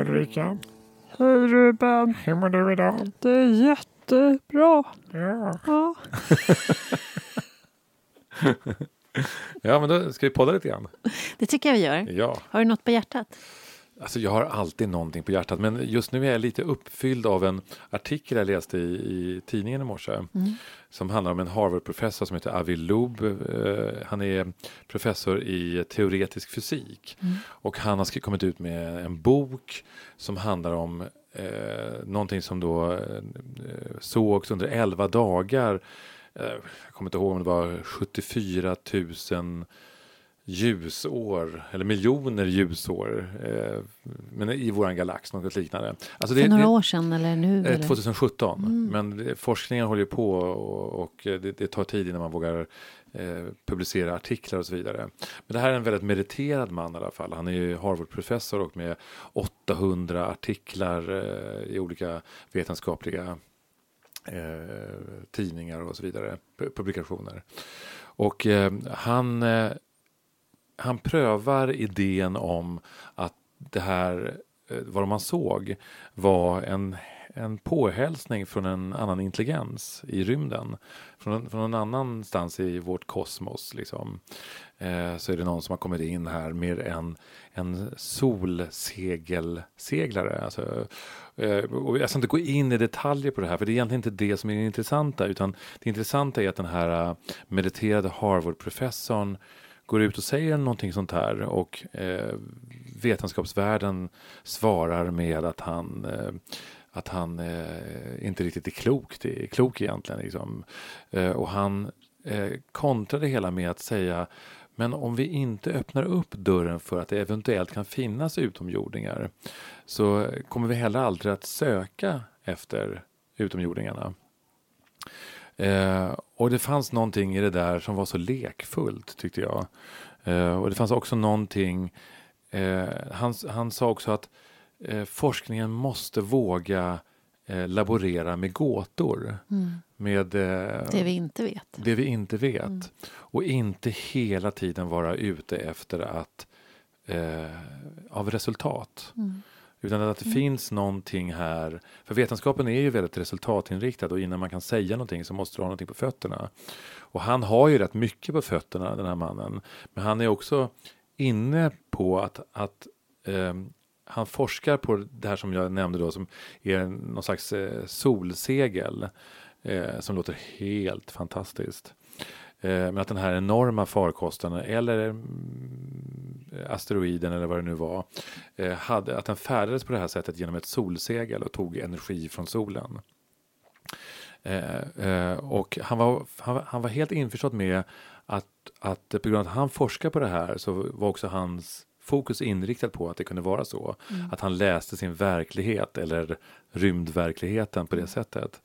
Ulrika. Hej Ruben. Hur mår du idag? Det är jättebra. Ja. Ja. Ja, men då ska vi podda lite grann. Det tycker jag vi gör. Ja, Har du något på hjärtat? Alltså jag har alltid någonting på hjärtat, men just nu är jag lite uppfylld av en artikel jag läste i, i tidningen i morse. Mm. Som handlar om en Harvard-professor som heter Avi Loeb. Eh, han är professor i teoretisk fysik. Mm. Och han har kommit ut med en bok som handlar om eh, någonting som då eh, sågs under 11 dagar. Eh, jag kommer inte ihåg om det var 74 000 ljusår, eller miljoner ljusår. Eh, men i våran galax, något liknande. Alltså För några det, år sedan eller nu? Eh, Eller? 2017, Mm. men det- forskningen håller ju på och, och det, det tar tid innan man vågar eh, publicera artiklar och så vidare. Men det här är en väldigt meriterad man i alla fall. Han är ju Harvard-professor och med 800 artiklar eh, i olika vetenskapliga eh, tidningar och så vidare, pu- publikationer. Och eh, han, eh, han prövar idén om att det här, eh, vad man såg, var en, en påhälsning från en annan intelligens i rymden. Från, från någon annanstans i vårt kosmos. Liksom. Eh, så är det någon som har kommit in här med en, en solsegelseglare. Alltså, eh, och jag ska inte gå in i detaljer på det här, för det är egentligen inte det som är det intressanta. Utan det intressanta är att den här eh, mediterade Harvard-professorn går ut och säger någonting sånt här och eh, vetenskapsvärlden svarar med att han eh, att han eh, inte riktigt är klok, det är klok egentligen. Liksom. Eh, och han eh, kontrade det hela med att säga men om vi inte öppnar upp dörren för att det eventuellt kan finnas utomjordingar så kommer vi heller aldrig att söka efter utomjordingarna. Eh, och det fanns någonting i det där som var så lekfullt tyckte jag. Eh, och det fanns också någonting, eh, han, han sa också att eh, forskningen måste våga eh, laborera med gåtor. Mm. Med eh, Det vi inte vet. det vi inte vet. Mm. Och inte hela tiden vara ute efter att av resultat. Mm. Utan att det Mm. finns någonting här. För vetenskapen är ju väldigt resultatinriktad och innan man kan säga någonting så måste du ha någonting på fötterna. Och han har ju rätt mycket på fötterna den här mannen. Men han är också inne på att, att ehm, han forskar på det här som jag nämnde då som är någon slags eh, solsegel. Eh, som låter helt fantastiskt. Eh, men att den här enorma farkosten eller mm, asteroiden eller vad det nu var eh, hade, att den färdades på det här sättet genom ett solsegel och tog energi från solen. Eh, och han var, han, han var helt införstådd med att, att på grund av att han forskar på det här så var också hans fokus inriktat på att det kunde vara så. Mm. Att han läste sin verklighet eller rymdverkligheten på det sättet.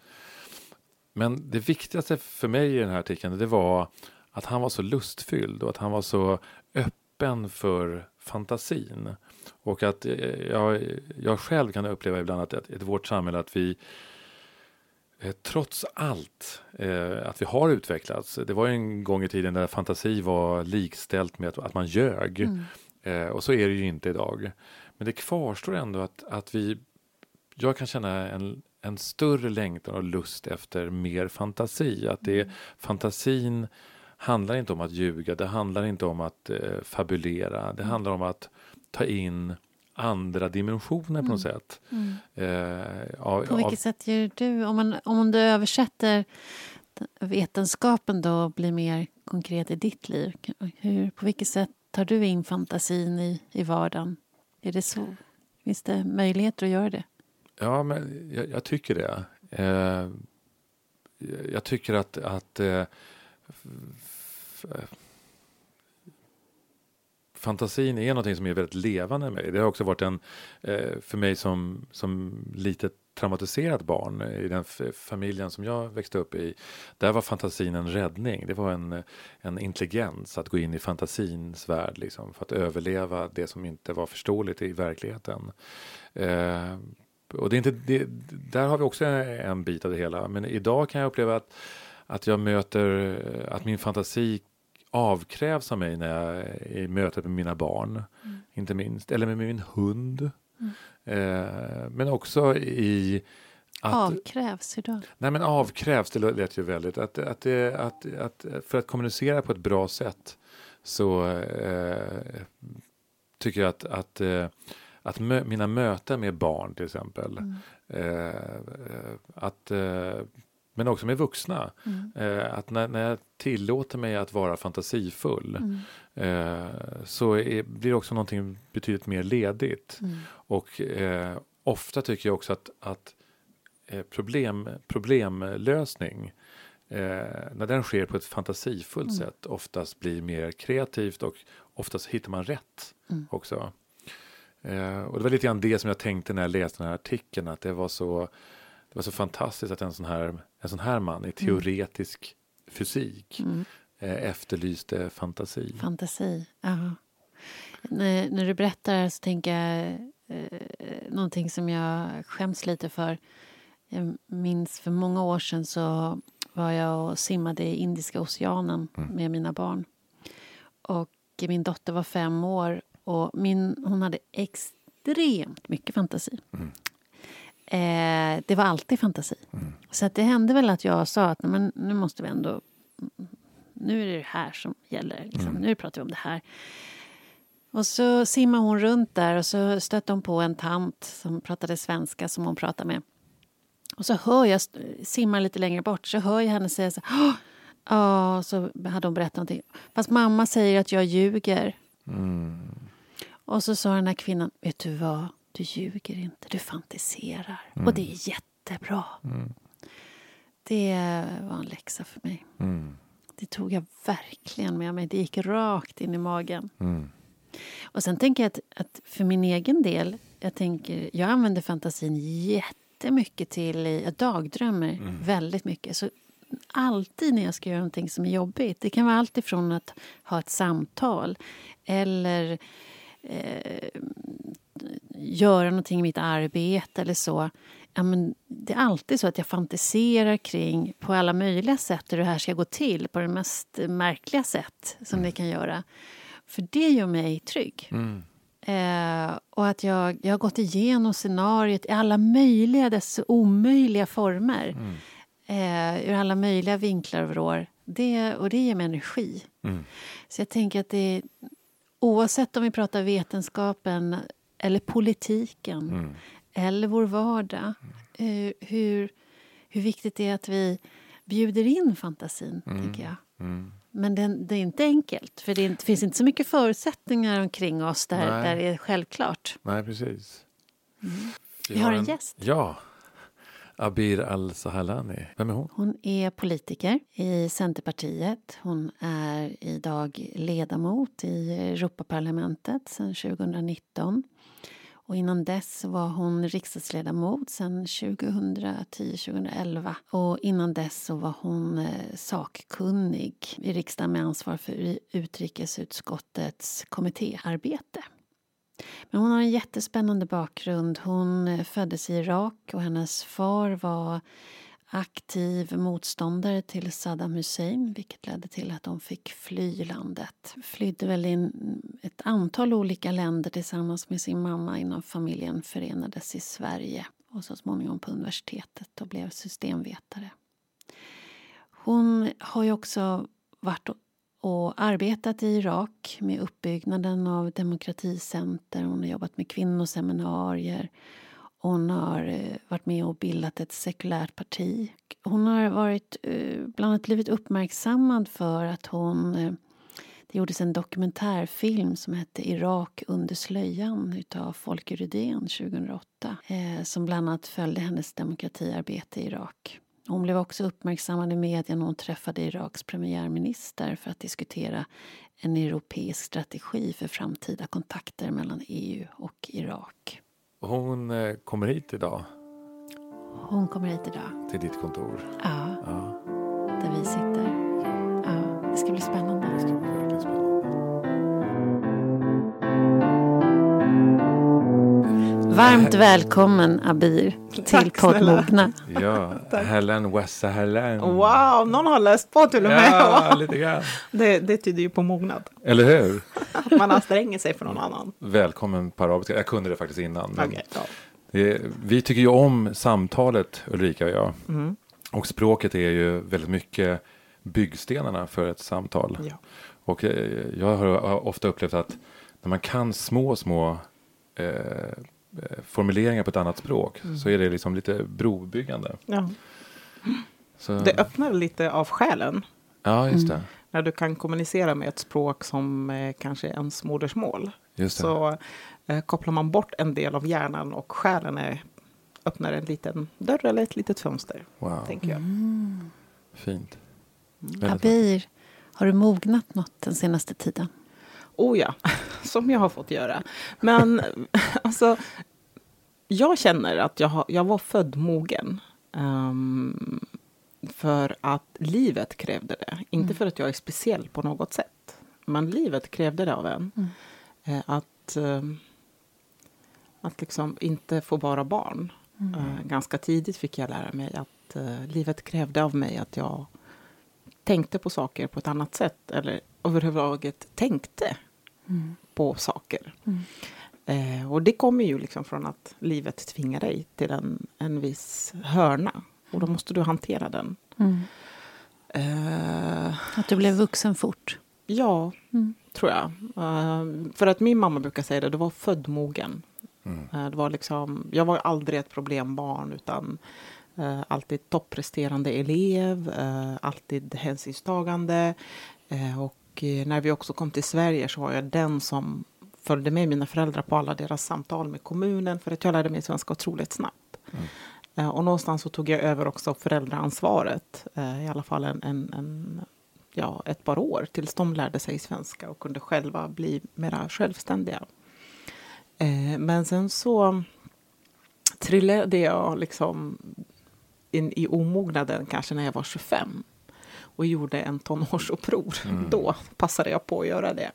Men det viktigaste för mig i den här artikeln det var att han var så lustfylld och att han var så öppen för fantasin. Och att eh, jag, jag själv kan uppleva ibland att att i vårt samhälle att vi eh, trots allt eh, att vi har utvecklats. Det var en gång i tiden där fantasi var likställt med att, att man ljög. Mm. Eh, och så är det ju inte idag. Men det kvarstår ändå att, att vi, jag kan känna en, en större längtan och lust efter mer fantasi. Att det, fantasin handlar inte om att ljuga, det handlar inte om att eh, fabulera. Det handlar om att ta in andra dimensioner på något Mm. sätt. Mm. Eh, av, På vilket sätt gör du, om, man, om du översätter vetenskapen då och blir mer konkret i ditt liv, hur, på vilket sätt tar du in fantasin i, i vardagen? Är det så? Finns det möjligheter att göra det? Ja, men jag, jag tycker det. Eh, jag tycker att, att eh, fantasin är någonting som är väldigt levande med mig. Det har också varit en, eh, för mig som, som litet traumatiserat barn i den familjen som jag växte upp i. Där var fantasin en räddning. Det var en, en intelligens att gå in i fantasins värld liksom, för att överleva det som inte var förståeligt i verkligheten. Eh, och det är inte, det, där har vi också en bit av det hela. Men idag kan jag uppleva att, att jag möter, att min fantasi avkrävs av mig när jag är i mötet med mina barn. Mm. Inte minst. Eller med min hund. Eh, men också i att, Avkrävs, då? Nej men avkrävs, det lät ju väldigt. Att, att, att, att, för att kommunicera på ett bra sätt så eh, tycker jag att, att, eh, att mö, mina möten med barn till exempel, Mm. eh, att, eh, men också med vuxna, Mm. eh, att när, när jag tillåter mig att vara fantasifull Mm. eh, så är, blir det också någonting betydligt mer ledigt. Mm. Och eh, ofta tycker jag också att, att eh, problem, problemlösning, när den sker på ett fantasifullt Mm. sätt, oftast blir mer kreativt och oftast hittar man rätt Mm. också. Eh, och det var lite grann det som jag tänkte när jag läste den här artikeln, att det var så, det var så fantastiskt att en sån här, en sån här man i teoretisk fysik Mm. eh, efterlyste fantasi. Fantasi, ja. När, när du berättar så tänker jag eh, någonting som jag skäms lite för. Jag minns för många år sedan så var jag och simmade i Indiska oceanen med mina barn. Och min dotter var fem år och min, hon hade extremt mycket fantasi. Eh, det var alltid fantasi. Så att det hände väl att jag sa att "Nej, men nu måste vi ändå... Nu är det det här som gäller. Liksom. Nu pratar vi om det här. Och så simmade hon runt där och så stötte hon på en tant som pratade svenska som hon pratade med. Och så hör jag, simmar lite längre bort, så hör jag henne säga så här! Ja, så hade hon berättat någonting. Fast mamma säger att jag ljuger. Och så sa den här kvinnan, vet du vad? Du ljuger inte, du fantiserar. Och det är jättebra. Det var en läxa för mig. Mm. Det tog jag verkligen med mig. Det gick rakt in i magen. Mm. Och sen tänker jag att, att för min egen del, jag tänker, jag använder fantasin jättemycket till, jag dagdrömmer väldigt mycket. Så alltid när jag ska göra någonting som är jobbigt, det kan vara allt ifrån att ha ett samtal eller eh, göra någonting i mitt arbete eller så. Ja, men det är alltid så att jag fantiserar kring på alla möjliga sätt hur det här ska gå till på det mest märkliga sätt som det kan göra. För det gör mig trygg. Mm. Eh, och att jag, jag har gått igenom scenariot i alla möjliga, dess omöjliga former. Eh, ur alla möjliga vinklar och vrår. Det, och det ger mig energi. Mm. Så jag tänker att det är, oavsett om vi pratar vetenskapen eller politiken Mm. eller vår vardag. Eh, hur, hur viktigt det är att vi bjuder in fantasin, tycker jag. Mm. Men det, det är inte enkelt, för det, är, det finns inte så mycket förutsättningar omkring oss där, Nej. där det är självklart. Nej, precis. Vi har en gäst. Ja. Abir Al-Sahalani. Vem är hon? Hon är politiker i Centerpartiet. Hon är idag ledamot i Europaparlamentet sedan 2019. Och innan dess var hon riksdagsledamot sedan 2010-2011. Och innan dess så var hon eh, sakkunnig i riksdagen med ansvar för utrikesutskottets kommittéarbete. Men hon har en jättespännande bakgrund. Hon eh, föddes i Irak och hennes far var aktiv motståndare till Saddam Hussein vilket ledde till att de fick fly landet. Flydde väl in ett antal olika länder tillsammans med sin mamma innan familjen förenades i Sverige och så småningom på universitetet och blev systemvetare. Hon har ju också varit och arbetat i Irak med uppbyggnaden av demokraticenter. Hon har jobbat med kvinnoseminarier. Hon har eh, varit med och bildat ett sekulärt parti. Hon har varit, eh, bland annat blivit uppmärksammad för att hon... Eh, det gjordes en dokumentärfilm som hette Irak under slöjan utav Folke Rydén 2008 som bland annat följde hennes demokratiarbete i Irak. Hon blev också uppmärksammad i media när hon träffade Iraks premiärminister för att diskutera en europeisk strategi för framtida kontakter mellan EU och Irak. Hon eh, kommer hit idag Hon kommer hit idag. till ditt kontor. Ja, Ja, där vi sitter. Ja, det ska bli spännande. Varmt välkommen Abir till. Poddmogna. Ja, Helen Wessa Helen. Wow, någon har läst på till och med. Ja, lite grann. Det, det tyder ju på mognad. Eller hur? Att man anstränger sig för någon annan. Välkommen på arabiska. Jag kunde det faktiskt innan. ja. det, vi tycker ju om samtalet, Ulrika och jag. Mm. Och språket är ju väldigt mycket byggstenarna för ett samtal. Ja. Och eh, jag har ofta upplevt att när man kan små, små eh, formuleringar på ett annat språk Mm. så är det liksom lite brobyggande. Ja. Så, Det öppnar lite av själen. ja, just det. När du kan kommunicera med ett språk som eh, kanske är ens modersmål. Just det. Så eh, kopplar man bort en del av hjärnan och själen är, öppnar en liten dörr eller ett litet fönster. Wow, Tänker jag. fint. Mm. Väldigt Abir, har du mognat något den senaste tiden? Oh ja, som jag har fått göra. Men alltså, jag känner att jag, har, jag var född mogen. ehm, för att livet krävde det. Inte för att jag är speciell på något sätt. Men livet krävde det av en. Mm. Eh, att, ehm, att liksom inte få vara barn. Eh, ganska tidigt fick jag lära mig att eh, livet krävde av mig att jag tänkte på saker på ett annat sätt. Eller överhuvudtaget tänkte Mm. på saker. Mm. Eh, och det kommer ju liksom från att livet tvingar dig till en, en viss hörna. Och då måste du hantera den. Mm. Eh, Att du blev vuxen fort? ja, Mm. tror jag. Eh, för att min mamma brukar säga det, du var född mogen. Mm. Eh, det var liksom, jag var aldrig ett problembarn utan alltid toppresterande elev, eh, alltid hänsynstagande. Eh, och eh, när vi också kom till Sverige så var jag den som följde med mina föräldrar på alla deras samtal med kommunen för att jag lärde mig svenska otroligt snabbt. Mm. Eh, och någonstans så tog jag över också föräldraansvaret, eh, i alla fall en, en, en, ja, ett par år tills de lärde sig svenska och kunde själva bli mera självständiga. Eh, men sen så trillade jag liksom in i omognaden kanske när jag var 25 och gjorde en tonårsuppror. Mm. Då passade jag på att göra det.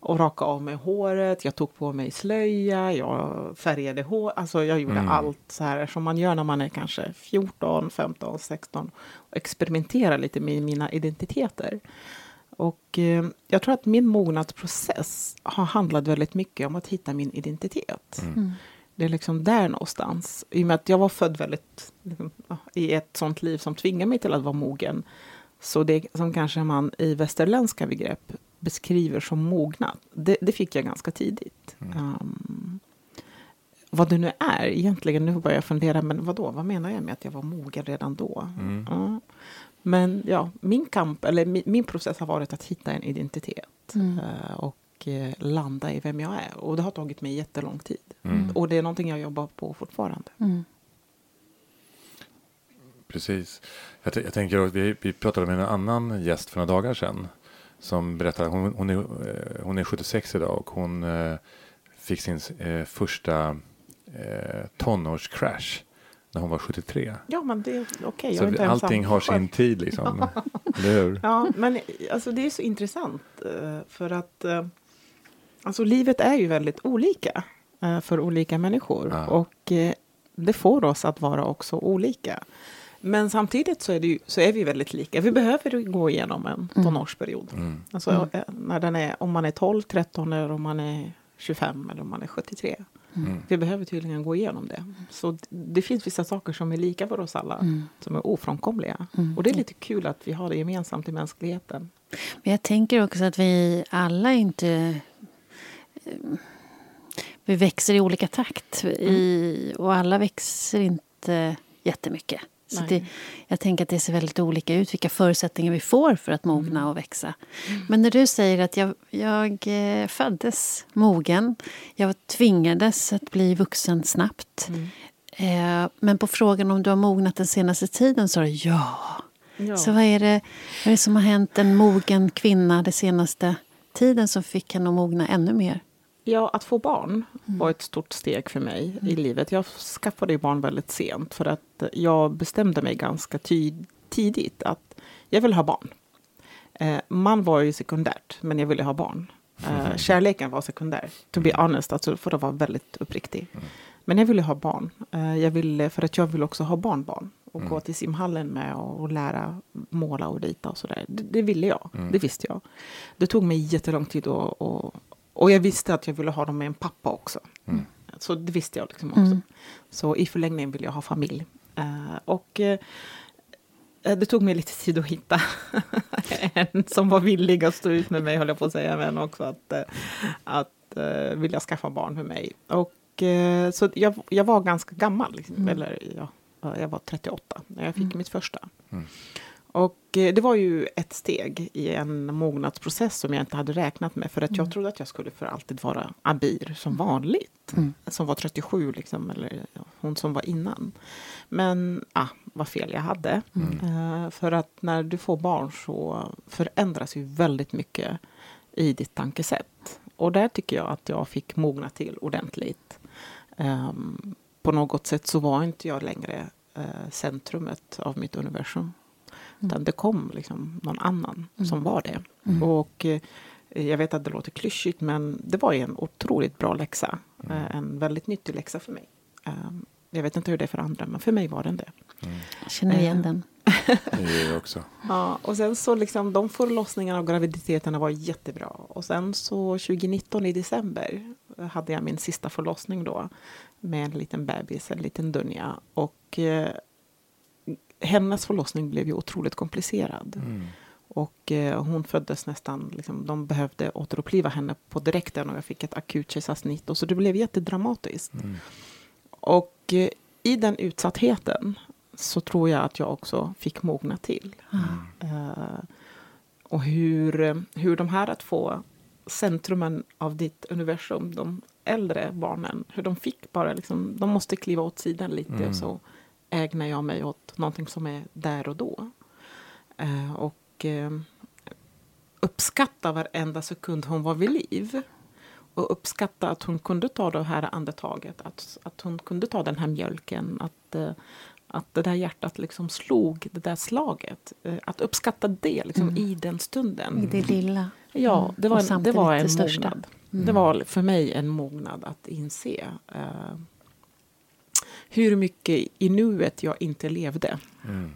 Och raka av mig håret, jag tog på mig slöja, jag färgade hår. Alltså jag gjorde Mm. allt så här som man gör när man är kanske 14, 15, 16 och experimenterar lite med mina identiteter. Och eh, jag tror att min mognadsprocess har handlat väldigt mycket om att hitta min identitet. Mm. Det är liksom där någonstans. I och med att jag var född väldigt liksom, i ett sånt liv som tvingar mig till att vara mogen. Så det som kanske man i västerländska begrepp beskriver som mognad, det, det fick jag ganska tidigt. Mm. Um, vad det nu är egentligen, nu börjar jag fundera, men vad då? Vad menar jag med att jag var mogen redan då? Mm. Ja. Men ja, min kamp, eller min, min process har varit att hitta en identitet. Mm. eh, och eh, landa i vem jag är. Och det har tagit mig jättelång tid. Mm. Och det är någonting jag jobbar på fortfarande. Mm. Precis. Jag, jag tänker att vi, vi pratade med en annan gäst för några dagar sedan. Som berättade, hon, hon, är, eh, hon är 76 idag och hon eh, fick sin eh, första eh, tonårscrash när hon var 73. Ja, men det är okej. jag Så vi- ensam. allting har sin tid liksom. Eller hur? Ja, men alltså, det är så intressant. eh, För att eh, alltså, livet är ju väldigt olika eh, för olika människor. Ja. Och eh, det får oss att vara också olika. Men samtidigt så är, det ju, så är vi väldigt lika. Vi behöver gå igenom en Mm. tonårsperiod. Mm. Alltså, Mm. eh, när den är, om man är 12, 13 eller om man är 25 eller om man är 73. Mm. Vi behöver tydligen gå igenom det. Så det finns vissa saker som är lika för oss alla. Mm. Som är ofrånkomliga. Mm. Och det är lite kul att vi har det gemensamt i mänskligheten. Men jag tänker också att vi alla inte... Vi växer i olika takt i, och alla växer inte jättemycket. Så det, jag tänker att det ser väldigt olika ut vilka förutsättningar vi får för att mogna Mm. och växa. Men när du säger att jag, jag eh, föddes mogen, jag tvingades att bli vuxen snabbt. Eh, men på frågan om du har mognat den senaste tiden så är det ja. Ja. Så vad är, det, vad är det som har hänt en mogen kvinna den senaste tiden som fick henne att mogna ännu mer? Ja, att få barn var ett stort steg för mig Mm. i livet. Jag skaffade ju barn väldigt sent för att jag bestämde mig ganska tidigt att jag vill ha barn. Eh, man var ju sekundärt, men jag ville ha barn. Eh, kärleken var sekundär, to be honest, alltså, för att vara väldigt uppriktig. Men jag ville ha barn. Eh, jag ville, för att jag vill också ha barnbarn. Och Mm. gå till simhallen med och, och lära måla och rita och sådär. Det, det ville jag. Mm. Det visste jag. Det tog mig jättelång tid och, och, och jag visste att jag ville ha dem med en pappa också. Mm. Så det visste jag liksom också. Mm. Så i förlängningen ville jag ha familj. Eh, och eh, det tog mig lite tid att hitta en som var villig att stå ut med mig, höll jag på att säga, men också att, eh, att uh, vilja skaffa barn med mig. Och, så jag, jag var ganska gammal, liksom, Mm. eller ja, jag var 38 när jag fick Mm. mitt första. Mm. Och eh, det var ju ett steg i en mognadsprocess som jag inte hade räknat med. För att jag Mm. trodde att jag skulle för alltid vara Abir som vanligt. Mm. Som var 37, liksom, eller hon som var innan. Men ah, vad fel jag hade. Mm. Eh, för att när du får barn så förändras ju väldigt mycket i ditt tankesätt. Och där tycker jag att jag fick mogna till ordentligt. Ehm, på något sätt så var inte jag längre eh, centrumet av mitt universum. Mm. Utan det kom liksom någon annan Mm. som var det. Mm. Och eh, jag vet att det låter klyschigt men det var ju en otroligt bra läxa. Mm. Eh, en väldigt nyttig läxa för mig. Ehm, jag vet inte hur det är för andra men för mig var den det. Mm. Jag känner igen Eh, den. Det också. Ja, och sen så liksom de förlossningarna och graviditeterna var jättebra. Och sen så 2019 i december hade jag min sista förlossning då. Med en liten bebis, en liten Dunja. Och eh, hennes förlossning blev ju otroligt komplicerad. Mm. Och eh, hon föddes nästan, liksom, de behövde återuppliva henne på direkten och jag fick ett akut kejsarsnitt. Och så det blev jättedramatiskt. Mm. Och eh, i den utsattheten så tror jag att jag också fick mogna till. Ah. Eh, och hur, eh, hur de här två centrumen av ditt universum, de äldre barnen, hur de fick bara liksom, de måste kliva åt sidan lite Mm. och så ägnar jag mig åt någonting som är där och då. Eh, och eh, uppskatta varenda sekund hon var vid liv. Och uppskatta att hon kunde ta det här andetaget, att, att hon kunde ta den här mjölken, att, eh, att det där hjärtat liksom slog det där slaget. Att uppskatta det liksom, Mm. i den stunden. I det lilla. Ja, Mm. det var, en, det var det en största. mognad. Mm. Det var för mig en mognad att inse eh, hur mycket i nuet jag inte levde. Mm.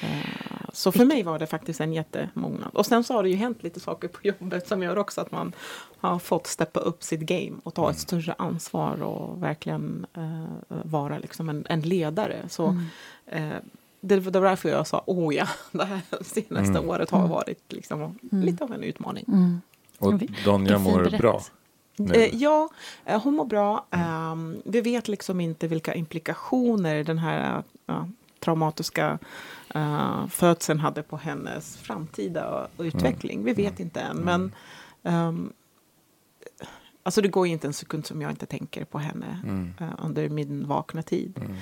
Eh, så för mig var det faktiskt en jättemognad. Och sen så har det ju hänt lite saker på jobbet som gör också att man har fått steppa upp sitt game och ta Mm. ett större ansvar och verkligen eh, vara liksom en, en ledare. Så Mm. eh, det var därför jag sa, åh ja, det här senaste Mm. året har Mm. varit liksom Mm. lite av en utmaning. Mm. Och Donja mår bra. Nu. Eh, ja, eh, hon mår bra. Ehm, vi vet liksom inte vilka implikationer den här ja, traumatiska uh, födseln hade på hennes framtida utveckling. Vi vet inte än. Men ehm, alltså det går inte en sekund som jag inte tänker på henne Mm. eh, under min vakna tid. Mm.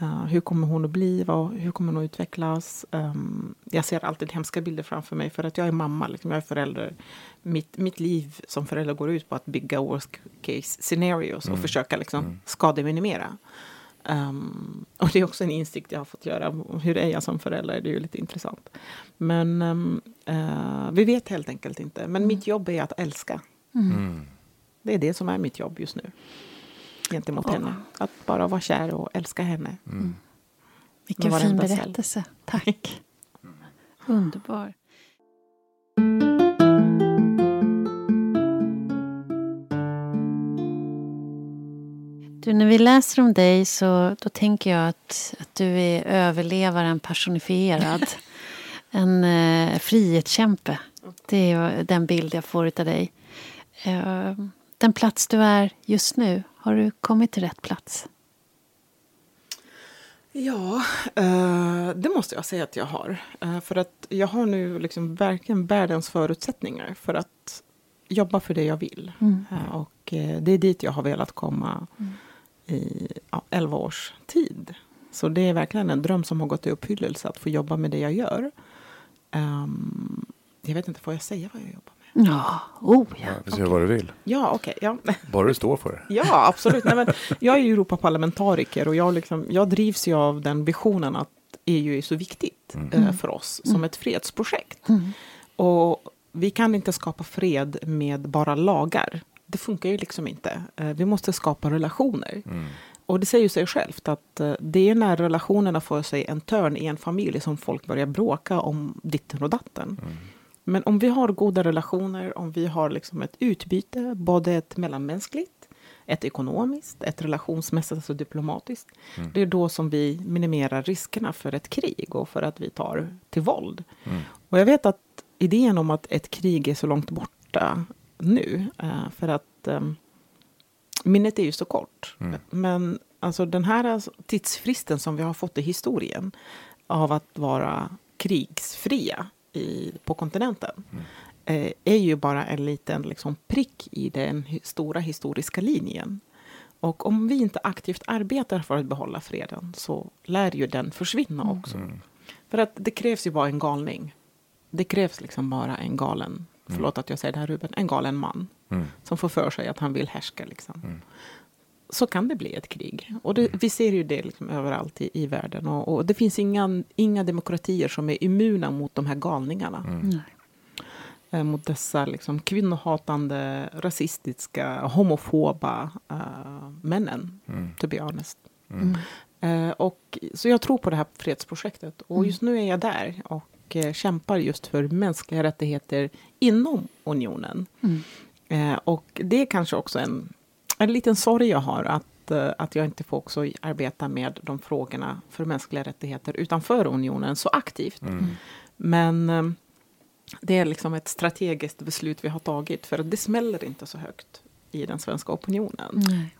Eh, hur kommer hon att bli? Vad, hur kommer hon att utvecklas? Ehm, jag ser alltid hemska bilder framför mig för att jag är mamma, liksom, jag är förälder. Mitt, mitt liv som förälder går ut på att bygga worst case scenarios och Mm. försöka liksom, Mm. skademinimera. Um, och det är också en insikt jag har fått göra. Hur är jag som förälder? Det är ju lite intressant. Men ehm, eh, vi vet helt enkelt inte. Men Mm. mitt jobb är att älska. Mm. Mm. Det är det som är mitt jobb just nu. Gentemot Åh. henne. Att bara vara kär och älska henne. Mm. Vilken fin berättelse. Tack. Underbar. Du, när vi läser om dig så då tänker jag att, att du är överlevaren personifierad. En eh, frihetskämpe. Det är den bild jag får av dig. Eh, den plats du är just nu, har du kommit till rätt plats? Ja, eh, det måste jag säga att jag har. Eh, för att jag har nu liksom verkligen världens förutsättningar för att jobba för det jag vill. Mm. Eh, och det är dit jag har velat komma Mm. i ja, 11 års tid. Så det är verkligen en dröm som har gått i uppfyllelse att få jobba med det jag gör. Ehm, jag vet inte, får jag säga vad jag jobbar med? Ja, oh ja. Ja, du säger vad du vill. Ja, okej. ja. Bara du står för det. Ja, absolut. Nej, men jag är ju Europaparlamentariker och jag, liksom, jag drivs ju av den visionen att EU är så viktigt Mm. eh, för oss som ett fredsprojekt. Mm. Och vi kan inte skapa fred med bara lagar. det funkar ju liksom inte. Eh, vi måste skapa relationer. Mm. Och det säger ju sig självt att eh, det är när relationerna får sig en törn i en familj som folk börjar bråka om ditten och datten. Men om vi har goda relationer, om vi har liksom ett utbyte, både ett mellanmänskligt, ett ekonomiskt, ett relationsmässigt och diplomatiskt. Mm. Det är då som vi minimerar riskerna för ett krig och för att vi tar till våld. Mm. Och jag vet att idén om att ett krig är så långt borta nu, eh, för att eh, minnet är ju så kort. Mm. Men alltså den här tidsfristen som vi har fått i historien av att vara krigsfria i, på kontinenten Mm. eh, är ju bara en liten liksom, prick i den stora historiska linjen. Och om vi inte aktivt arbetar för att behålla freden så lär ju den försvinna också. Mm. För att det krävs ju bara en galning. Det krävs liksom bara en galen, förlåt att jag säger det här Ruben, en galen man Mm. som får för sig att han vill härska. Liksom. Mm. Så kan det bli ett krig. Och det, vi ser ju det liksom överallt i, i världen. Och, och det finns inga, inga demokratier som är immuna mot de här galningarna. Mm. Eh, mot dessa liksom, kvinnohatande, rasistiska, homofoba eh, männen, Mm. to be honest. Mm. Eh, och, så jag tror på det här fredsprojektet. Och Mm. just nu är jag där och eh, kämpar just för mänskliga rättigheter inom unionen. Mm. Eh, och det är kanske också en, en liten sorg jag har att, eh, att jag inte får också arbeta med de frågorna för mänskliga rättigheter utanför unionen så aktivt. Mm. Men eh, det är liksom ett strategiskt beslut vi har tagit för att det smäller inte så högt i den svenska opinionen. Nej.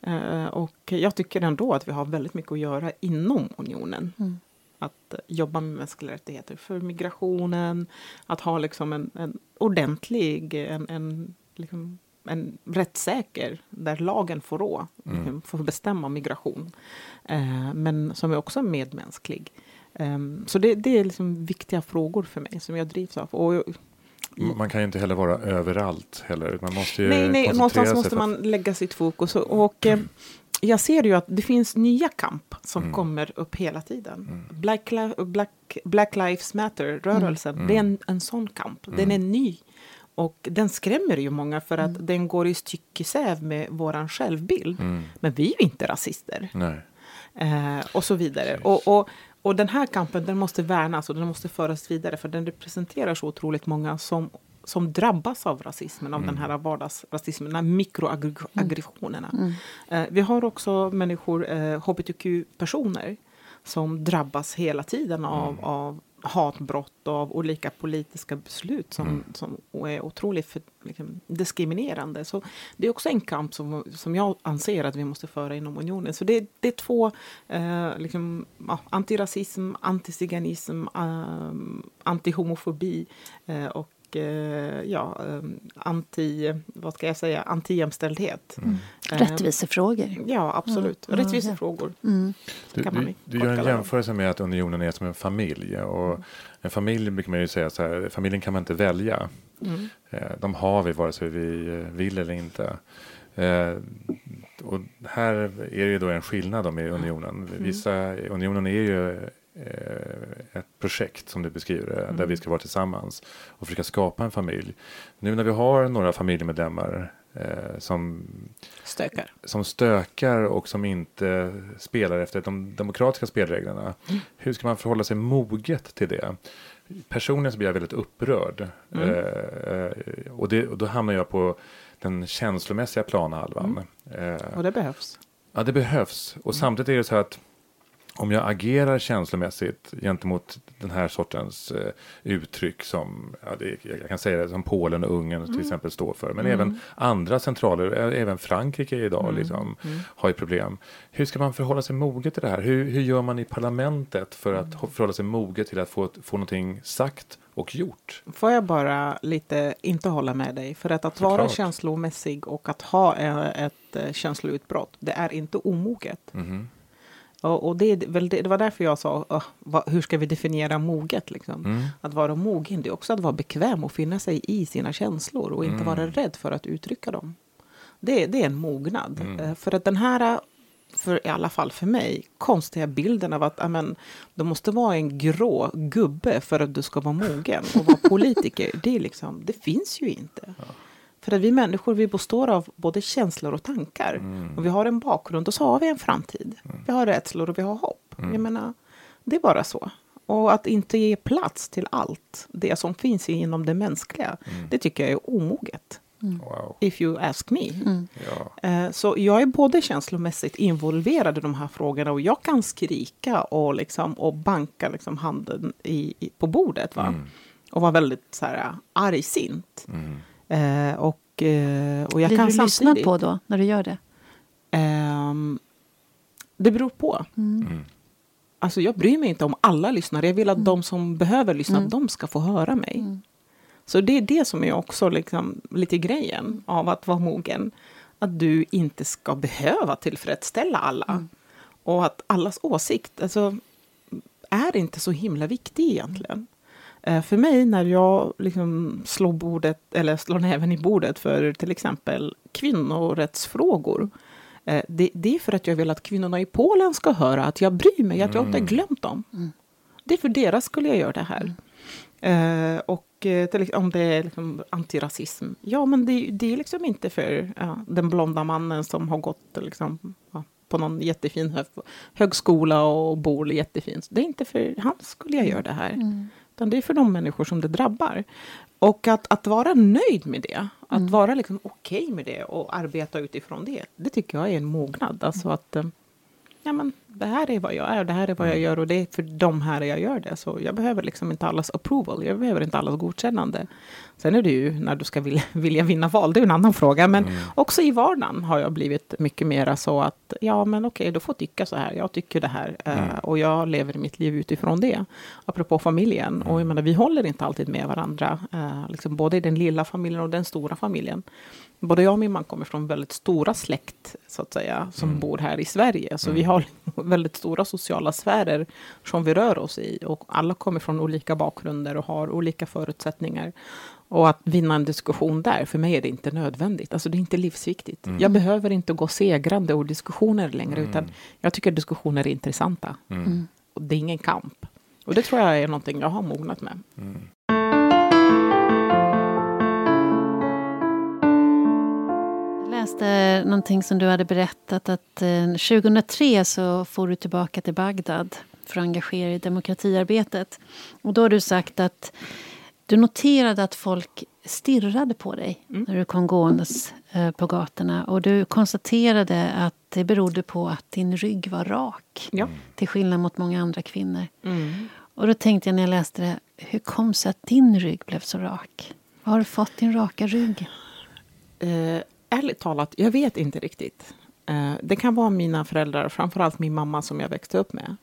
Eh, och jag tycker ändå att vi har väldigt mycket att göra inom unionen. Mm. Att jobba med mänskliga rättigheter för migrationen, att ha liksom en, en ordentlig, en, en, liksom, en rättssäker, där lagen får rå, Mm. liksom, får bestämma migration. Eh, men som är också medmänsklig. Ehm, så det, det är liksom viktiga frågor för mig som jag drivs av. Och Man kan ju inte heller vara överallt heller. Man måste ju nej, nej, någonstans sig måste för- man lägga sitt fokus. Och, och eh, jag ser ju att det finns nya kamp som Mm. kommer upp hela tiden. Mm. Black, Black, Black Lives Matter-rörelsen, Mm. det är en, en sån kamp. Den Mm. är ny. Och den skrämmer ju många för att Mm. den går i styck i säv med våran självbild. Mm. Men vi är ju inte rasister. Eh, och så vidare. Och, och, och den här kampen den måste värnas och den måste föras vidare för den representerar så otroligt många som, som drabbas av rasismen, av Mm. den här vardagsrasismen, de här mikroaggressionerna. Mm. Eh, vi har också människor, eh, hbtq-personer, som drabbas hela tiden av, Mm. av hatbrott av olika politiska beslut som, Mm. som är otroligt för, liksom, diskriminerande. Så det är också en kamp som, som jag anser att vi måste föra inom unionen. Så det, det är två, eh, liksom, ja, antirasism, antiziganism, eh, antihomofobi eh, och eh, ja, eh, anti, vad ska jag säga, antijämställdhet. Mm. Eh, Rättvisefrågor. Ja, absolut. Ja, Rättvisefrågor. Mm. Du, du, du gör en jämförelse med att unionen är som en familj. Och en familj brukar man ju säga så här, familjen kan man inte välja. Mm. Eh, De har vi vare sig vi eh, vill eller inte. Och här är det ju då en skillnad med unionen. Vissa, unionen är ju ett projekt som du beskriver där Mm. vi ska vara tillsammans och försöka skapa en familj. Nu när vi har några familjemedlemmar eh, som Stökar. som stökar och som inte spelar efter de demokratiska spelreglerna. Mm. Hur ska man förhålla sig moget till det? Personligen så blir jag väldigt upprörd. Mm. Eh, eh, och, det, och då hamnar jag på den känslomässiga planhalvan. Mm. Eh, Och det behövs. ja, det behövs. Och samtidigt är det så att om jag agerar känslomässigt gentemot den här sortens eh, uttryck som, ja, det, jag kan säga det, som Polen och Ungern till exempel står för, men Mm. även andra centraler, ä- även Frankrike idag Mm. liksom, Mm. har ju problem. Hur ska man förhålla sig moget till det här? Hur, hur gör man i parlamentet för att ho- förhålla sig moget till att få, få någonting sagt och gjort? Får jag bara lite inte hålla med dig? För att, att vara känslomässig och att ha eh, ett eh, känsloutbrott, det är inte omoget. Och, och det, väl det, det var därför jag sa, "Åh, vad, hur ska vi definiera moget? Liksom? Mm. Att vara mogen, det är också att vara bekväm och finna sig i sina känslor och inte Mm. vara rädd för att uttrycka dem. Det, det är en mognad. Mm. Eh, För att den här, för i alla fall för mig, konstiga bilden av att amen, du måste vara en grå gubbe för att du ska vara mogen och vara politiker, det, liksom, det finns ju inte. För att vi människor vi består av både känslor och tankar. Och vi har en bakgrund och så har vi en framtid. Vi har rädslor och vi har hopp. Jag menar, det är bara så. Och att inte ge plats till allt det som finns inom det mänskliga, det tycker jag är omoget. Wow. If you ask me. Ja. Eh, Så jag är både känslomässigt involverad i de här frågorna och jag kan skrika och, liksom, och banka liksom handen i, i, på bordet. Va? Och vara väldigt så här, argsint. Eh, och, eh, och jag Blir kan du lyssnad samtidigt... på då, när du gör det? Ehm, det beror på. Mm. Alltså jag bryr mig inte om alla lyssnar. Jag vill att de som behöver lyssna, Mm. de ska få höra mig. Så det är det som är också liksom lite grejen av att vara mogen. Att du inte ska behöva tillfredsställa alla. Mm. Och att allas åsikt alltså, är inte så himla viktig egentligen. Eh, För mig när jag liksom slår, bordet, eller slår näven i bordet för till exempel kvinnorättsfrågor. eh, Det, det är för att jag vill att kvinnorna i Polen ska höra att jag bryr mig, att jag inte har glömt dem. Det är för deras skull jag gör det här. Eh, och till, om det är liksom antirasism. Ja, men det, det är liksom inte för ja, den blonda mannen som har gått liksom, ja, på någon jättefin hö, högskola och bor jättefint. Det är inte för hans skull jag gör det här. Utan det är för de människor som det drabbar. Och att, att vara nöjd med det, att vara liksom okej med det och arbeta utifrån det, det tycker jag är en mognad. Alltså att eh, ja, men det här är vad jag är, det här är vad jag gör och det är för de här jag gör det. Så jag behöver liksom inte allas approval, jag behöver inte allas godkännande. Sen är det ju när du ska vilja, vilja vinna val, det är en annan fråga. Men också i vardagen har jag blivit mycket mera så att ja, men okej, du får tycka så här, jag tycker det här eh, och jag lever mitt liv utifrån det. Apropå familjen, och jag menar, vi håller inte alltid med varandra, eh, liksom både i den lilla familjen och den stora familjen. Både jag och min man kommer från väldigt stora släkt, så att säga, som bor här i Sverige. Så vi har väldigt stora sociala sfärer som vi rör oss i. Och alla kommer från olika bakgrunder och har olika förutsättningar. Och att vinna en diskussion där, för mig är det inte nödvändigt. Alltså det är inte livsviktigt. Jag behöver inte gå segrande ur diskussioner längre, utan jag tycker diskussioner är intressanta. Och det är ingen kamp. Och det tror jag är någonting jag har mognat med. Jag läste någonting som du hade berättat att eh, 2003 så får du tillbaka till Bagdad för att engagera dig i demokratiarbetet. Och då har du sagt att du noterade att folk stirrade på dig när du kom gåendes eh, på gatorna. Och du konstaterade att det berodde på att din rygg var rak. Ja. Till skillnad mot många andra kvinnor. Mm. Och då tänkte jag när jag läste det, hur kom det sig att din rygg blev så rak? Var har du fått din raka rygg? Eh, ärligt talat, jag vet inte riktigt. Eh, det kan vara mina föräldrar, framförallt min mamma som jag växte upp med.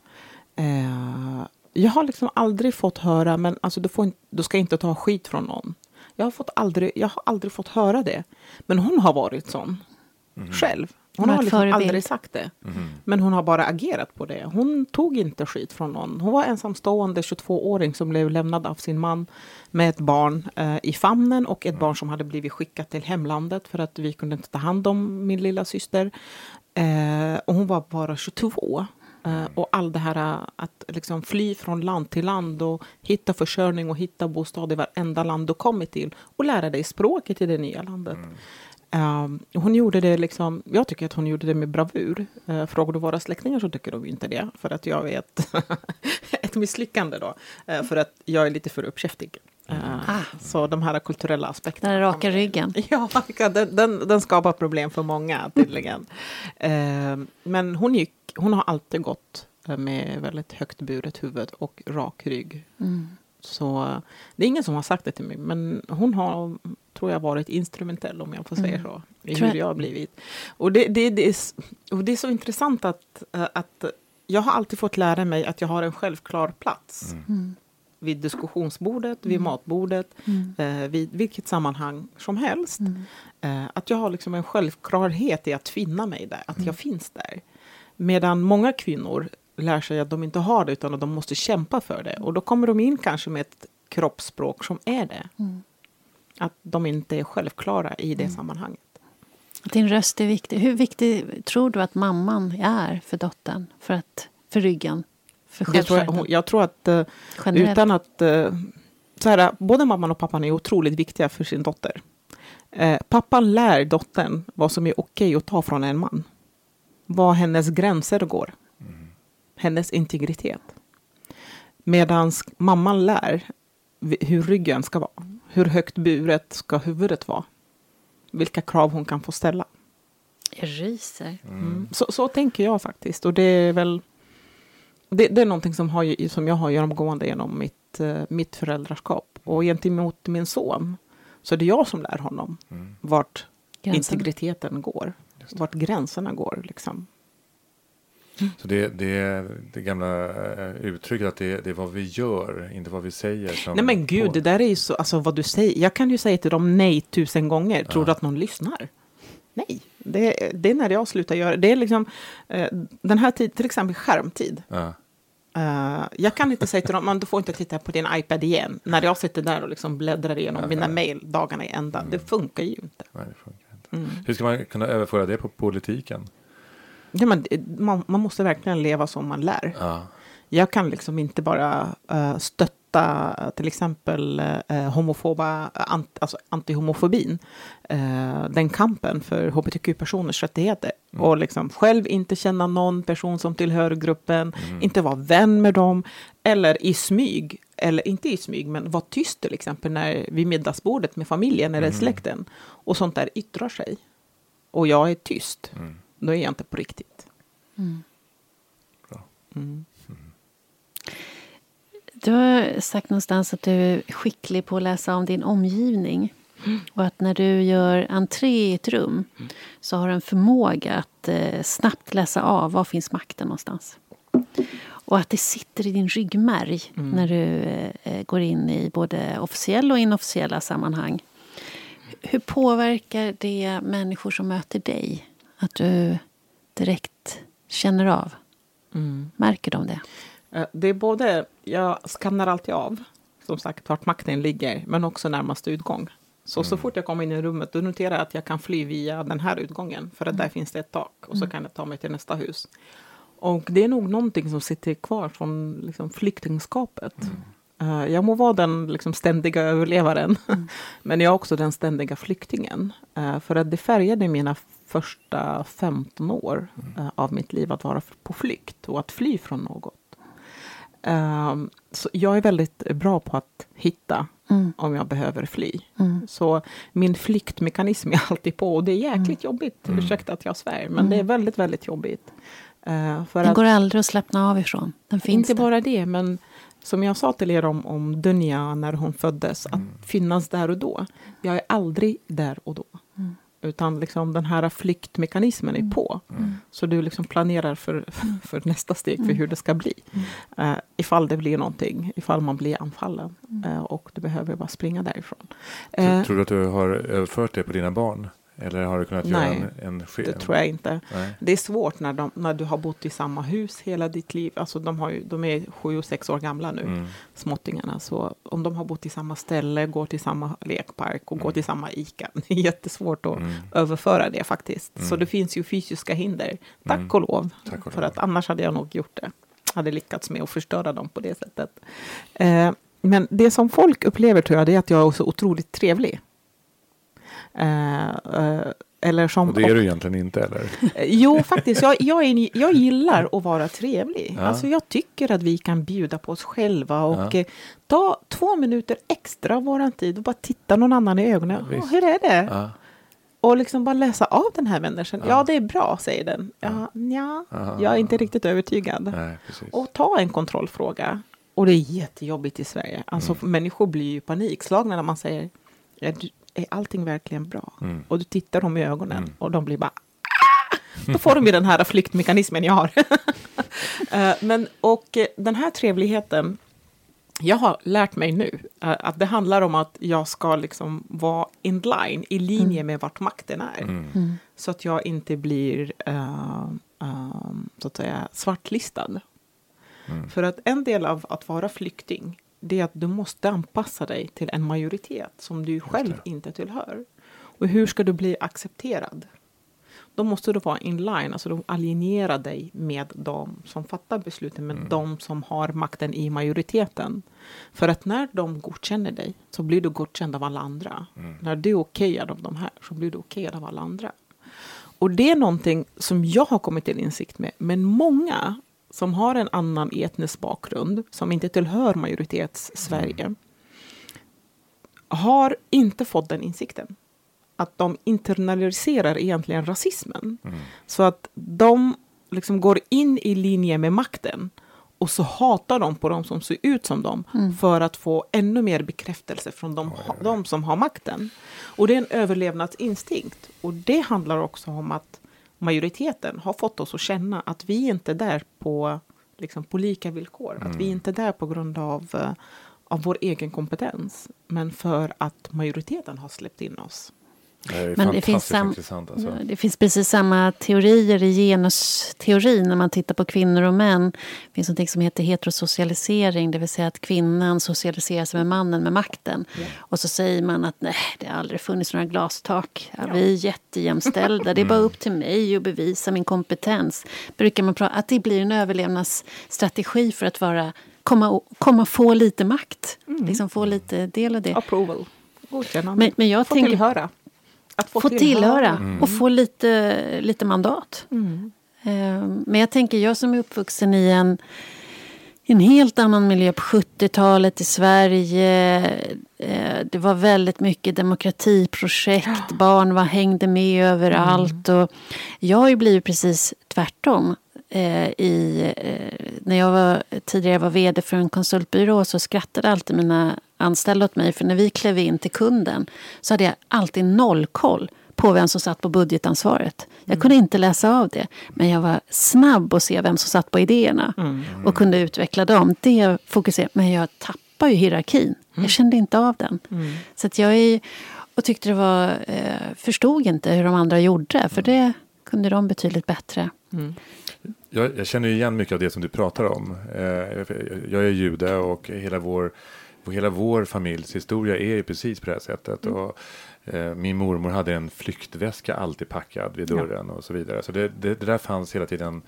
Eh, jag har liksom aldrig fått höra, men alltså du, får inte, du ska inte ta skit från någon. Jag har, fått aldrig, jag har aldrig fått höra det. Men hon har varit sån själv. Hon har liksom förebild. aldrig sagt det. Men hon har bara agerat på det. Hon tog inte skit från någon. Hon var ensamstående 22-åring som blev lämnad av sin man med ett barn eh, i famnen och ett barn som hade blivit skickat till hemlandet för att vi kunde inte ta hand om min lilla syster. Eh, och hon var bara 22. Eh, och all det här eh, att liksom fly från land till land och hitta försörjning och hitta bostad i varenda land du kommit till och lära dig språket i det nya landet. Um, hon gjorde det liksom, jag tycker att hon gjorde det med bravur. Uh, frågar du våra släktingar så tycker de inte det. För att jag är ett, ett misslyckande då. Uh, för att jag är lite för uppkäftig. Uh, Ah. Så de här kulturella aspekterna. Den raka ryggen. Ja, den, den, den skapar problem för många tydligen. Uh, men hon, gick, hon har alltid gått med väldigt högt buret huvud och rak rygg. Mm. Så det är ingen som har sagt det till mig, men hon har, tror jag, varit instrumentell, om jag får säga Mm. så, i hur jag- har blivit. Och det, det, det, är, och det är så intressant att, uh, att jag har alltid fått lära mig att jag har en självklar plats. Mm. Vid diskussionsbordet, vid matbordet, Mm. eh, vid vilket sammanhang som helst. Mm. Eh, att jag har liksom en självklarhet i att finna mig där, att Mm. jag finns där. Medan många kvinnor lär sig att de inte har det, utan att de måste kämpa för det. Och då kommer de in kanske med ett kroppsspråk som är det. Mm. Att de inte är självklara i det sammanhanget. Din röst är viktig. Hur viktig tror du att mamman är för dottern? För, att, för ryggen? För Det tror jag, jag tror att eh, Generellt? utan att... eh, Så här, både mamman och pappan är otroligt viktiga för sin dotter. Eh, pappan lär dottern vad som är okej att ta från en man. Var hennes gränser går. Hennes integritet. Medan mamman lär hur ryggen ska vara. Hur högt buret ska huvudet vara. Vilka krav hon kan få ställa. Jag ryser. Mm. Så, så tänker jag faktiskt. Och det är väl det, det är någonting som, har, som jag har genomgående genom mitt, eh, mitt föräldraskap. Och gentemot min son så är det jag som lär honom Mm. vart Gränsen. integriteten går. Vart gränserna går. Liksom. Så det, det, det gamla eh, uttrycket att det, det är vad vi gör, inte vad vi säger. Nej men gud, på- det där är ju så, alltså vad du säger. Jag kan ju säga till dem nej tusen gånger. Tror Ja. du att någon lyssnar? Nej, det, det är när jag slutar göra det. är liksom, eh, den här tiden, till exempel skärmtid. Ja. Eh, jag kan inte säga till dem, men du får inte titta på din iPad igen. När jag sitter där och liksom bläddrar igenom mina mejl dagarna i ända. Det funkar ju inte. Nej, det funkar inte. Mm. Hur ska man kunna överföra det på politiken? Ja, men, det- man, man måste verkligen leva som man lär. Ja. Jag kan liksom inte bara eh, stötta eh, till exempel uh, homofoba, ant, alltså antihomofobin, eh, den kampen för hbtq-personers rättigheter. Mm. Och liksom själv inte känna någon person som tillhör gruppen, Mm. inte vara vän med dem, eller i smyg, eller inte i smyg, men vara tyst till exempel när vid middagsbordet med familjen eller Mm. släkten. Och sånt där yttrar sig. Och jag är tyst, Mm. Då är jag inte på riktigt. Mm. Bra. Mm. Du har sagt någonstans att du är skicklig på att läsa om din omgivning. Och att när du gör entré i ett rum så har du en förmåga att eh, snabbt läsa av var finns makten någonstans. Och att det sitter i din ryggmärg när du eh, går in i både officiella och inofficiella sammanhang. Hur påverkar det människor som möter dig? Att du direkt känner av? Mm. Märker de det? Eh, Det är både, jag skannar alltid av, som sagt, vart makten ligger, men också närmaste utgång. Så, så fort jag kommer in i rummet, då noterar jag att jag kan fly via den här utgången, för att där finns det ett tak, och så kan jag ta mig till nästa hus. Och det är nog någonting som sitter kvar från liksom, flyktingskapet. Eh, jag må vara den liksom, ständiga överlevaren, men jag är också den ständiga flyktingen. Eh, för att det färgade mina första 15 år eh, av mitt liv att vara på flykt och att fly från något. Så jag är väldigt bra på att hitta Mm. om jag behöver fly. Mm. Så min flyktmekanism är alltid på och det är jäkligt jobbigt. Mm. Ursäkta att jag svär, men det är väldigt, väldigt jobbigt. Eh, för Den att, går aldrig att slappna av ifrån. Den finns inte där. bara det, men som jag sa till er om, om Dunja när hon föddes, att finnas där och då. Jag är aldrig där och då. Mm. Utan liksom den här flyktmekanismen är på. Så du liksom planerar för, för nästa steg, för hur det ska bli. Uh, ifall det blir någonting, ifall man blir anfallen. Eh, och du behöver bara springa därifrån. Tror, Eh, tror du att du har överfört det på dina barn? Eller har du kunnat göra Nej, en, en ske- det tror jag inte. Nej. Det är svårt när, de, när du har bott i samma hus hela ditt liv. Alltså de, har ju, de är sju och sex år gamla nu, Mm. småttingarna. Så om de har bott i samma ställe, går till samma lekpark och går Mm. till samma ICA. Det är jättesvårt att Mm. överföra det faktiskt. Så Mm. det finns ju fysiska hinder. Tack Mm. och lov. Tack och För lov. att annars hade jag nog gjort det. Hade lyckats med att förstöra dem på det sättet. Eh, men det som folk upplever tror jag, det är att jag är så otroligt trevlig. Eh, eh, eller som Och det är du egentligen inte eller? Eh, Jo, faktiskt. Jag, jag, är, jag gillar att vara trevlig. Ja. Alltså, jag tycker att vi kan bjuda på oss själva och Ja. eh, ta två minuter extra av vår tid och bara titta någon annan i ögonen. Ja, "Åh, visst. hur är det? Och liksom bara läsa av den här människan. Ja, det är bra, säger den. Ja, ja, Ja. jag är inte riktigt övertygad. Nej. Och ta en kontrollfråga. Och det är jättejobbigt i Sverige. Alltså, Mm. Människor blir ju panikslagna när man säger är, allting verkligen bra? Mm. Och du tittar dem i ögonen Mm. och de blir bara "Ah!" Då får de ju den här flyktmekanismen jag har. Eh, Men, och eh, den här trevligheten, jag har lärt mig nu eh, att det handlar om att jag ska liksom vara in line, i linje med vart makten är. Mm. Mm. Så att jag inte blir eh, eh, så att säga, svartlistad. Mm. För att en del av att vara flykting, det är att du måste anpassa dig till en majoritet som du själv inte tillhör. Och hur ska du bli accepterad? då måste du vara in line, alltså du alienera dig med de som fattar besluten, med Mm. de som har makten i majoriteten. För att när de godkänner dig så blir du godkänd av alla andra. Mm. När du är okejad av de här så blir du okejad av alla andra. Och det är någonting som jag har kommit till insikt med. Men många som har en annan etnisk bakgrund, som inte tillhör majoritets-Sverige, har inte fått den insikten. Att de internaliserar egentligen rasismen. Mm. Så att de liksom går in i linje med makten och så hatar de på de som ser ut som dem Mm. för att få ännu mer bekräftelse från de, de som har makten. Och det är en överlevnadsinstinkt. Och det handlar också om att majoriteten har fått oss att känna att vi inte är där på, liksom, på lika villkor. Att vi inte är där på grund av, eh, av vår egen kompetens. Men för att majoriteten har släppt in oss. Det Men det finns sam-. Alltså. Det finns precis samma teorier i genusteorin när man tittar på kvinnor och män. Det finns något som heter heterosocialisering, det vill säga att kvinnan socialiseras med mannen med makten. Och så säger man att nej, det har aldrig funnits några glastak. Ja, Vi är jättejämställda, det är bara upp till mig att bevisa min kompetens. Brukar man prata, att det blir en överlevnadsstrategi för att vara, komma, komma få lite makt. Liksom få lite del av det. Approval. Godkännande. Men, men jag få tänker tillhöra. Att få tillhöra och få lite, lite mandat. Mm. Eh, Men jag tänker, jag som är uppvuxen i en, en helt annan miljö på 70-talet i Sverige. eh, Det var väldigt mycket demokratiprojekt. Barn var, hängde med överallt. Mm. Och jag har ju blivit precis tvärtom. Eh, I, eh, när jag var, tidigare var vd för en konsultbyrå så skrattade alltid mina anställda åt mig. För när vi klev in till kunden så hade jag alltid noll koll på vem som satt på budgetansvaret. Jag kunde inte läsa av det. Men jag var snabb att se vem som satt på idéerna. Och kunde utveckla dem. Det fokuserade Men jag tappade ju hierarkin. Jag kände inte av den. Så att jag är, och tyckte det var, eh, förstod inte hur de andra gjorde. För det kunde de betydligt bättre. Jag, jag känner igen mycket av det som du pratar om. Eh, jag- jag är jude och hela vår, hela vår familjs historia är ju precis på det här sättet. Och, eh, min mormor hade en flyktväska alltid packad vid dörren och så vidare. Så det, det, det där fanns hela tiden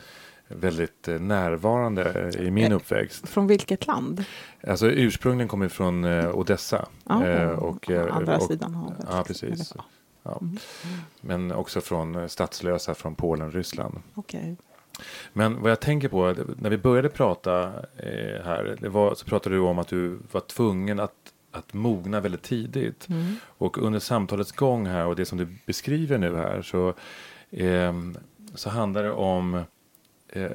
väldigt eh, närvarande i min Eh, uppväxt. Från vilket land? Alltså ursprungligen kommer från eh, Odessa. Ja, Eh, och, eh, andra och, sidan havet. Ja, precis. Ja, Ja. Men också från eh, statslösa från Polen och Ryssland. Okej. Men vad jag tänker på, när vi började prata eh, här, var, så pratade du om att du var tvungen att, att mogna väldigt tidigt. Mm. Och under samtalets gång här och det som du beskriver nu här så, ehm, så handlar det om, eh,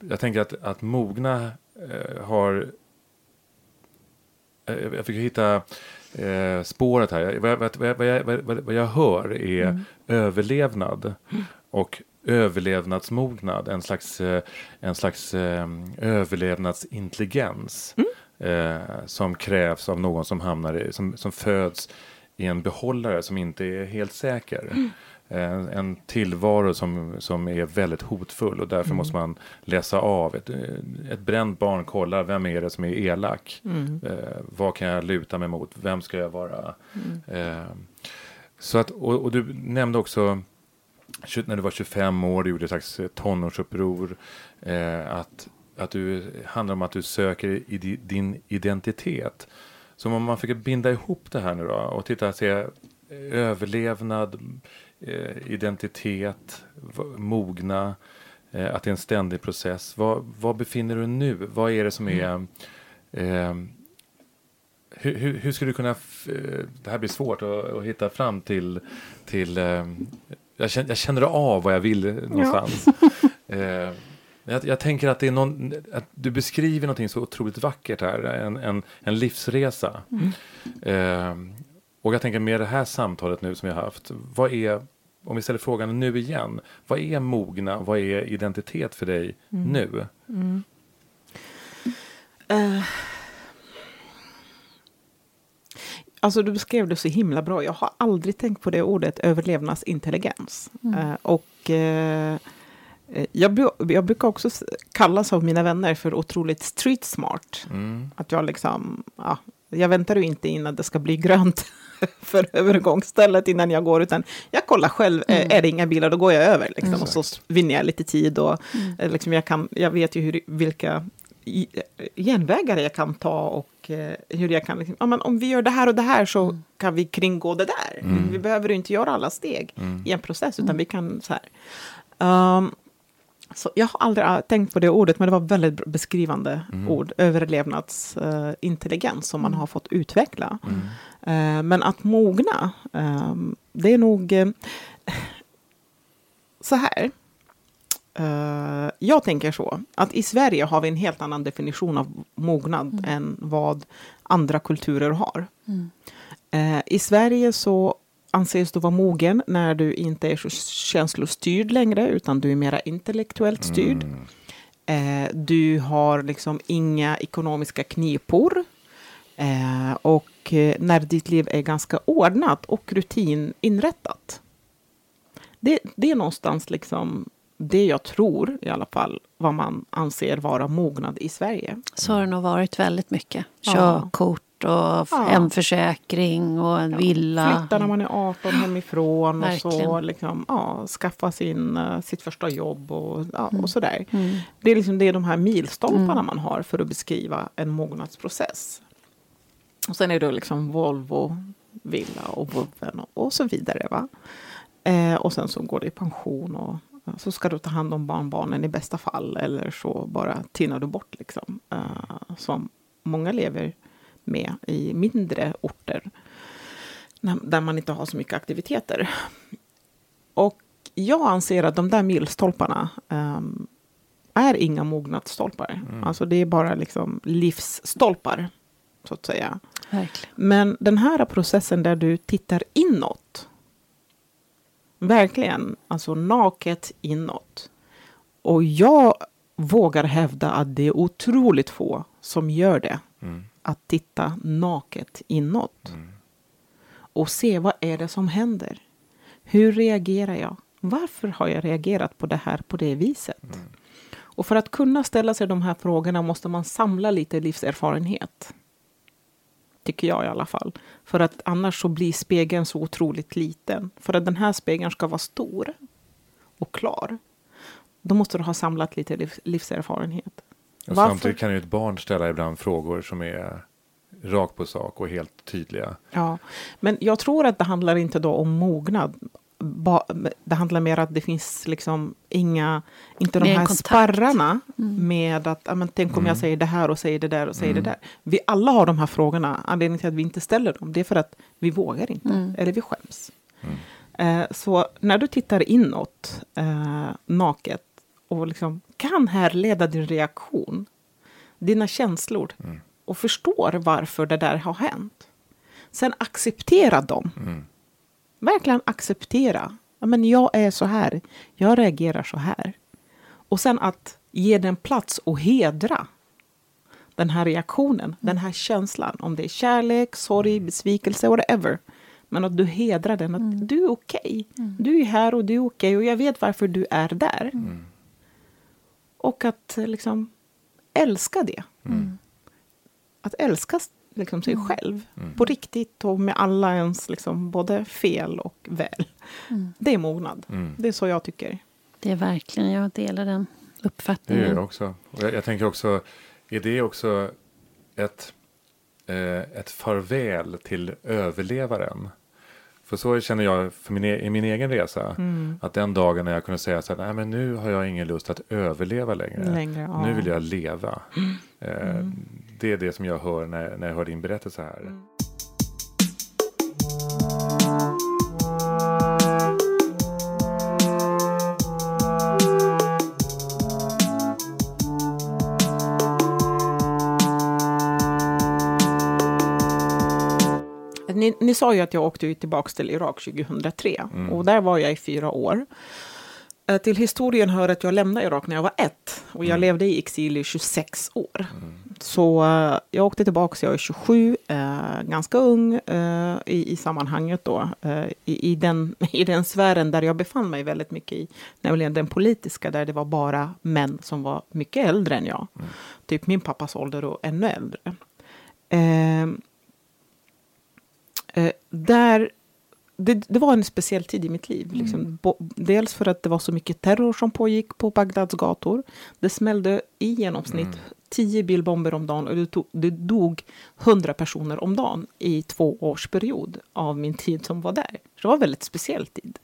jag tänker att, att mogna eh, har, eh, jag fick hitta eh, spåret här. Vad, jag- vad, jag- vad, vad, vad jag hör är Mm. överlevnad och överlevnadsmognad, en slags, eh, en slags eh, överlevnadsintelligens eh, som krävs av någon som hamnar i, som, som föds i en behållare som inte är helt säker. En, en tillvaro som, som är väldigt hotfull och därför måste man läsa av. Ett, ett bränt barn kollar, vem är det som är elak? Mm. Eh, vad kan jag luta mig mot? Vem ska jag vara? Eh, så att, och, och du nämnde också när du var 25 år, du gjorde ett slags eh, tonårsuppror. Eh, att, att du handlar om att du söker i di, din identitet. Så om man fick binda ihop det här nu då och titta se eh, överlevnad, eh, identitet, mogna, eh, att det är en ständig process. Var, var befinner du nu? Vad är det som är eh, hur, hur, hur skulle du kunna, eh, det här blir svårt att, att hitta fram till, till eh, jag, känner, jag känner av vad jag vill någonstans. Eh, jag, jag tänker att det är någon, att du beskriver någonting så otroligt vackert här, en, en, en livsresa. Eh, och jag tänker med det här samtalet nu som vi har haft, vad är, om vi ställer frågan nu igen, vad är mogna, vad är identitet för dig nu? Eh, Alltså du beskrev det så himla bra. Jag har aldrig tänkt på det ordet överlevnadsintelligens. Eh, och eh, jag, jag brukar också kallas av mina vänner för otroligt street smart. Mm. Att jag liksom, ja, Jag väntar ju inte innan det ska bli grönt för övergångsstället innan jag går, utan jag kollar själv. Eh, Mm. Är det inga bilar, då går jag över. Liksom, Mm. och så vinner jag lite tid. Och, Mm. eh, liksom, jag, kan, jag vet ju hur, vilka genvägar jag kan ta och eh, hur jag kan... Liksom, ja, men om vi gör det här och det här så Mm. kan vi kringgå det där. Mm. Vi behöver inte göra alla steg Mm. i en process, utan Mm. vi kan så här. Ehm, så jag har aldrig ah, tänkt på det ordet, men det var väldigt beskrivande Mm. ord. Överlevnadsintelligens som man har fått utveckla. Mm. Eh, men att mogna, ehm, det är nog eh, så här. Eh, jag tänker så, att i Sverige har vi en helt annan definition av mognad Mm. än vad andra kulturer har. Mm. Eh, I Sverige så anses du vara mogen när du inte är så känslostyrd längre, utan du är mera intellektuellt styrd. Mm. Eh, du har liksom inga ekonomiska knipor. Och när ditt liv är ganska ordnat och rutininrättat. Det, det är någonstans liksom det jag tror i alla fall vad man anser vara mognad i Sverige. Så har det nog varit väldigt mycket. Ja. Körkort och Ja. och en villa. Flytta när man är 18 hemifrån och så liksom, ja, skaffa sin, eh, sitt första jobb och, ja, Mm. och sådär. Mm. Det är, liksom, det är de här milstolparna Mm. man har för att beskriva en mognadsprocess. Och sen är det liksom Volvo, villa och vovven och, och så vidare. Va? Eh, och sen så går det i pension och ja, så ska du ta hand om barnbarnen i bästa fall. Eller så bara tinar du bort liksom. Eh, som många lever med i mindre orter. när- Där man inte har så mycket aktiviteter. Och jag anser att de där milstolparna ehm, är inga mognadsstolpar. Mm. Alltså det är bara liksom livsstolpar, så att säga. Verkligen. Men den här processen där du tittar inåt, verkligen, alltså naket inåt. Och jag vågar hävda att det är otroligt få som gör det. Mm. Att titta naket inåt Mm. och se vad är det som händer. Hur reagerar jag? Varför har jag reagerat på det här på det viset? Mm. Och för att kunna ställa sig de här frågorna måste man samla lite livserfarenhet. Tycker jag i alla fall. För att annars så blir spegeln så otroligt liten. För att den här spegeln ska vara stor och klar. Då måste du ha samlat lite liv, livserfarenhet. Och Varför? samtidigt kan ju ett barn ställa ibland frågor som är rakt på sak och helt tydliga. Ja, men jag tror att det handlar inte då om mognad. Ba, det handlar mer att det finns liksom inga, inte de här kontakt. sparrarna Mm. med att, ja, men tänk om Mm. jag säger det här och säger det där och säger Mm. det där. Vi alla har de här frågorna. Anledningen till att vi inte ställer dem, det är för att vi vågar inte, Mm. eller vi skäms. Mm. Eh, så när du tittar inåt, eh, naket, och liksom kan härleda din reaktion, dina känslor, Mm. och förstår varför det där har hänt. Sen acceptera dem. Mm. Verkligen acceptera. Ja, men jag är så här. Jag reagerar så här. Och sen att ge den plats och hedra den här reaktionen, den här känslan. Om det är kärlek, sorg, besvikelse, whatever. Men att du hedrar den. Att Mm. du är okej. Mm. Du är här och du är okej. och jag vet varför du är där. Mm. Och att liksom älska det. Mm. Att älska liksom, sig Mm. själv. Mm. På riktigt och med alla ens liksom, både fel och väl. Mm. Det är mognad. Mm. Det är så jag tycker. Det är verkligen, jag delar den Det uppfattningen. gör jag också. Och jag, jag tänker också, är det också ett, eh, ett farväl till överlevaren? För så känner jag för min, e- i min egen resa. Mm. Att den dagen när jag kunde säga så här, nej men nu har jag ingen lust att överleva längre. Längre, ja. Nu vill jag leva. Eh, Mm. Det är det som jag hör när, när jag hör din berättelse här. Mm. Ni, ni sa ju att jag åkte tillbaka till Irak 2003 Mm. och där var jag i fyra år. Eh, Till historien hör att jag lämnade Irak när jag var ett och jag Mm. levde i exil i 26 år. Mm. Så eh, jag åkte tillbaka, jag är 27, eh, ganska ung eh, i, i sammanhanget då. I, i, den, I den sfären där jag befann mig väldigt mycket i, nämligen den politiska, där det var bara män som var mycket äldre än jag. Mm. Typ min pappas ålder och ännu äldre. Eh, där, det, det var en speciell tid i mitt liv. Liksom. Bo, dels för att det var så mycket terror som pågick på Bagdads gator. Det smällde i genomsnitt tio bilbomber om dagen och det, tog, det dog hundra personer om dagen i två års period av min tid som var där. Så det var en väldigt speciell tid.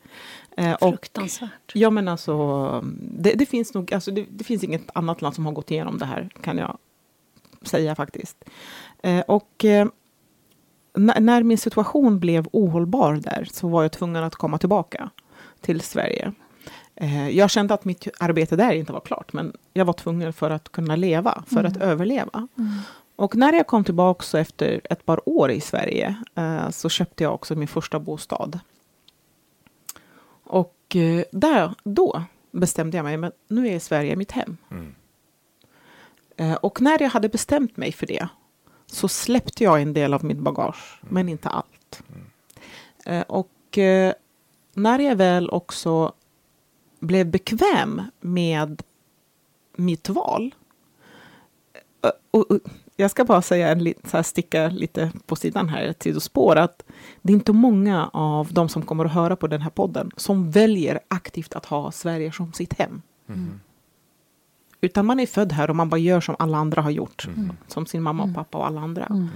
Eh, och, Fruktansvärt. ja, men alltså, det, det finns nog, alltså, det, det finns inget annat land som har gått igenom det här, kan jag säga faktiskt. Eh, och eh, när, min situation blev ohållbar där så var jag tvungen att komma tillbaka till Sverige. Eh, jag kände att mitt arbete där inte var klart, men jag var tvungen för att kunna leva, för att överleva. Och när jag kom tillbaka så efter ett par år i Sverige eh, så köpte jag också min första bostad. Och eh, där, då bestämde jag mig, men nu är Sverige mitt hem. Mm. Eh, och när jag hade bestämt mig för det så släppte jag en del av mitt bagage, men inte allt. Eh, och eh, när jag väl också blev bekväm med mitt val. eh, Och, och, jag ska bara säga en så här, sticka lite på sidan här, ett sidospår, att det är inte många av de som kommer att höra på den här podden som väljer aktivt att ha Sverige som sitt hem. Mm. Utan man är född här och man bara gör som alla andra har gjort. Mm. Som sin mamma och pappa och alla andra. Mm.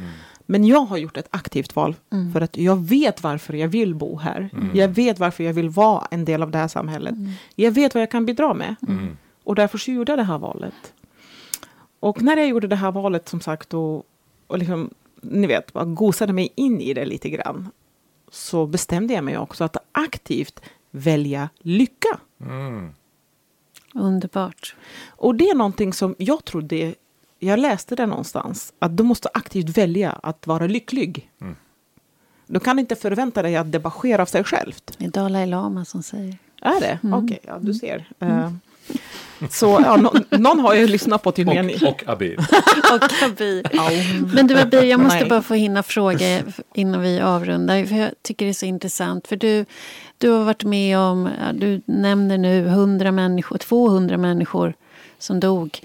Men jag har gjort ett aktivt val. Mm. För att jag vet varför jag vill bo här. Mm. Jag vet varför jag vill vara en del av det här samhället. Jag vet vad jag kan bidra med. Mm. Och därför så gjorde jag det här valet. Och när jag gjorde det här valet som sagt och, och liksom, ni vet, bara gosade mig in i det lite grann. Så bestämde jag mig också att aktivt välja lycka. Mm. Underbart. Och det är någonting som jag trodde, jag läste det någonstans, att du måste aktivt välja att vara lycklig. Mm. Du kan inte förvänta dig att det bara sker av sig självt. Det är Dalai Lama som säger. Är det? Mm. Okej, ja du ser. Eh, så ja, nå- någon har ju lyssnat på tydligen. Och, och Abir. Och Kabir. Au. Men du Abir, jag måste Nej. bara få hinna fråga innan vi avrundar. För jag tycker det är så intressant. För du, du har varit med om, du nämner nu 100 människor, 200 människor som dog.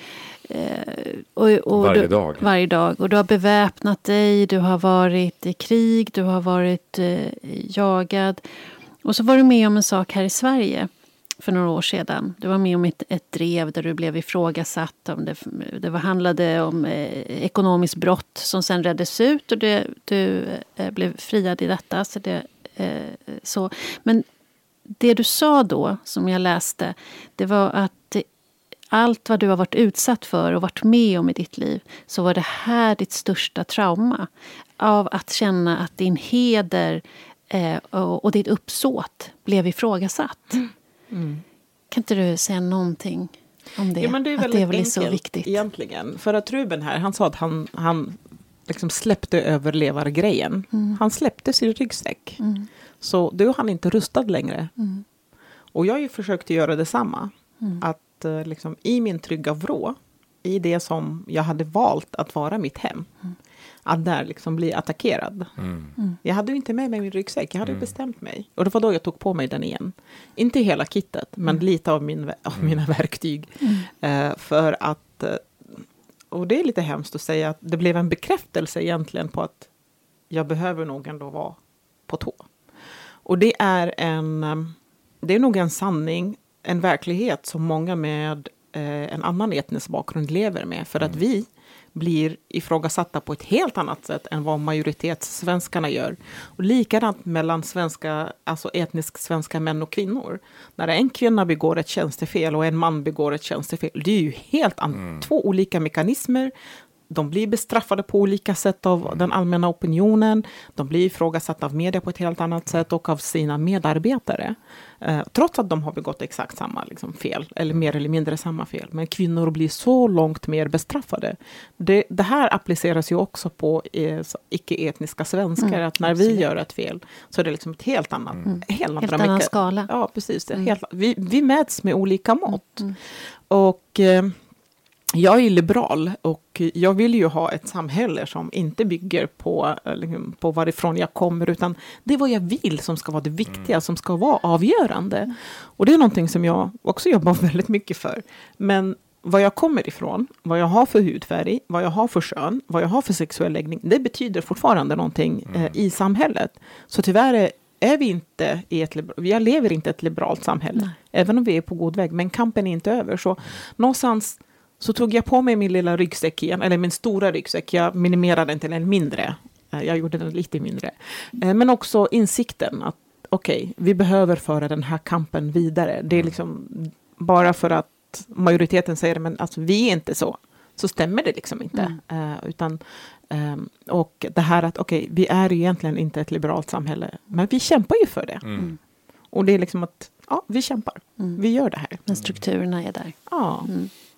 Eh, och, och Varje du, dag. Varje dag. Och du har beväpnat dig, du har varit i krig, du har varit eh, jagad. Och så var du med om en sak här i Sverige för några år sedan. Du var med om ett, ett drev där du blev ifrågasatt. Om det, det var, handlade om eh, ekonomiskt brott som sen reddes ut och det, du eh, blev friad i detta. Så det, eh, så. Men det du sa då, som jag läste, det var att allt vad du har varit utsatt för och varit med om i ditt liv så var det här ditt största trauma. Av att känna att din heder eh, och, och ditt uppsåt blev ifrågasatt. Mm. Kan inte du säga någonting om det? Ja, men det är att det blir enkelt så viktigt. egentligen. För att Ruben här, han sa att han, han liksom släppte överlevargrejen. Mm. Han släppte sin ryggsäck. Mm. Så då är han inte rustad längre. Mm. Och jag har ju försökt göra detsamma. Mm. Att eh, liksom, i min trygga vrå, i det som jag hade valt att vara mitt hem, Mm. Att där liksom bli attackerad. Mm. Jag hade ju inte med mig min ryggsäck, jag hade ju Mm. bestämt mig. Och det var då jag tog på mig den igen. Inte hela kittet, men lite av, min, av Mm. mina verktyg. Mm. Eh, för att, eh, och det är lite hemskt att säga, att det blev en bekräftelse egentligen på att jag behöver nog ändå vara på tå. Och det är en, eh, det är nog en sanning, en verklighet som många med eh, en annan etnisk bakgrund lever med. För att vi blir ifrågasatta på ett helt annat sätt än vad majoritetssvenskarna gör. Och likadant mellan svenska, alltså etnisk svenska män och kvinnor. När en kvinna begår ett tjänstefel och en man begår ett tjänstefel, det är ju helt an- två olika mekanismer. De blir bestraffade på olika sätt av den allmänna opinionen. De blir ifrågasatta av media på ett helt annat sätt och av sina medarbetare. Eh, trots att de har begått exakt samma liksom, fel, eller mer eller mindre samma fel. Men kvinnor blir så långt mer bestraffade. Det, det här appliceras ju också på eh, icke-etniska svenskar. Mm, att när vi absolut. gör ett fel så är det liksom ett helt annat. Mm. Helt, Helt annan skala. Ja, precis. Mm. Helt, vi, vi mäts med olika mått. Mm. Och eh, jag är liberal och jag vill ju ha ett samhälle som inte bygger på, eh, liksom, på varifrån jag kommer, utan det är vad jag vill som ska vara det viktiga, som ska vara avgörande. Och det är någonting som jag också jobbar väldigt mycket för. Men vad jag kommer ifrån, vad jag har för hudfärg, vad jag har för kön, vad jag har för sexuell läggning, det betyder fortfarande någonting eh, i samhället. Så tyvärr är, är vi inte i ett, liber- vi lever inte i ett liberalt samhälle, Nej. även om vi är på god väg, men kampen är inte över. Så någonstans så tog jag på mig min lilla ryggsäck igen, eller min stora ryggsäck, jag minimerade den till en mindre. Eh, Jag gjorde den lite mindre. Eh, Men också insikten att okej, vi behöver föra den här kampen vidare. Det är liksom bara för att majoriteten säger men alltså vi är inte så, så stämmer det liksom inte. Eh, utan, ehm, och det här att okej, vi är ju egentligen inte ett liberalt samhälle, men vi kämpar ju för det. Mm. Och det är liksom att, ja, vi kämpar. Mm. Vi gör det här. Men strukturerna är där. Ja.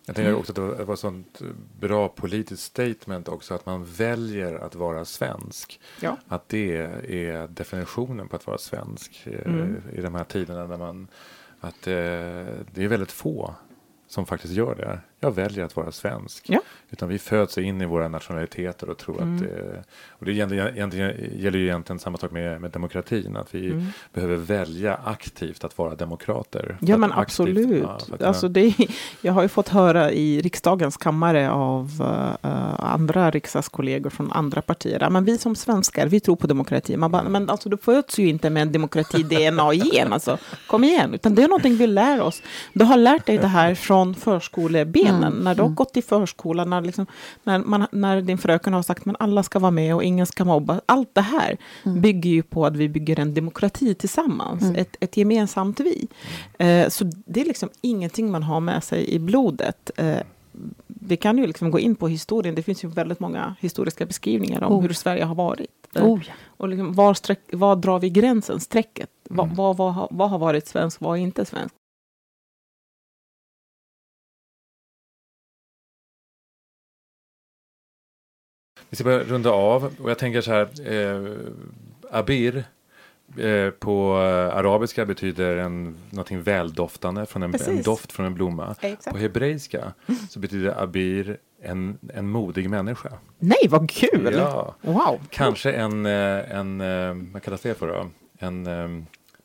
Mm. Jag tänker också att det var, det var ett sånt bra politiskt statement också att man väljer att vara svensk. Ja. Att det är definitionen på att vara svensk eh, Mm. i de här tiderna när man att eh, det är väldigt få som faktiskt gör det. Jag väljer att vara svensk. Ja. Utan vi föds in i våra nationaliteter och tror Mm. att eh, och det egentligen, egentligen, gäller ju egentligen samma sak med, med demokratin. Att vi Mm. behöver välja aktivt att vara demokrater. Ja men aktivt- absolut. ja, alltså det, jag har ju fått höra i riksdagens kammare av eh, andra riksdagskollegor från andra partier. "Ja, Men vi som svenskar, vi tror på demokrati. Man bara, men alltså du föds ju inte med en demokrati-DNA i gen. Alltså, kom igen. Utan det är någonting vi lär oss. Du har lärt dig det här från förskolebenen. Mm, När du har mm. gått i förskolan, när, liksom, när, man, när din fröken har sagt men alla ska vara med och ingen ska mobba. Allt det här Mm. bygger ju på att vi bygger en demokrati tillsammans. Mm. Ett, ett gemensamt vi. Eh, så det är liksom ingenting man har med sig i blodet. Eh, vi kan ju liksom gå in på historien. Det finns ju väldigt många historiska beskrivningar om Oh. hur Sverige har varit. Eh, Oh, ja. Och liksom var, streck, var drar vi gränsen, strecket? Vad, Mm. vad, vad, har- vad har varit svenskt, vad är inte svenskt? Vi ska börja runda av och jag tänker så här. Eh, abir eh, på eh, arabiska betyder en, någonting väldoftande, från en, en doft från en blomma. På hebreiska så betyder abir en, en modig människa. Nej, vad kul! Ja, Wow! kanske en, eh, en eh, vad kallas det för då? En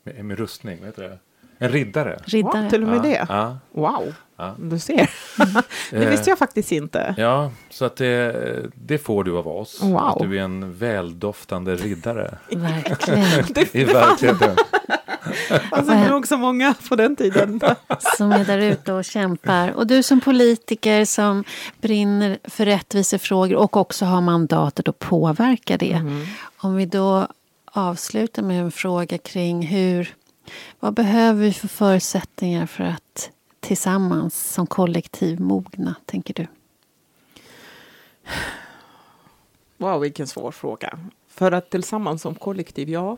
med, med rustning, vad heter det? En riddare. Riddare. Wow, till och med ja, det. Ja, Wow, ja. du ser. det Eh, visste jag faktiskt inte. Ja, så att det, det får du av oss. Wow. Att du är en väldoftande riddare Verkligen. Det, i verkligheten. alltså, nog så många på den tiden. Som är där ute och kämpar. Och du som politiker som brinner för rättvisefrågor och också har mandatet att påverka det. Mm. Om vi då avslutar med en fråga kring hur vad behöver vi för förutsättningar för att tillsammans som kollektiv mogna, tänker du? Wow, vilken svår fråga. För att tillsammans som kollektiv, ja.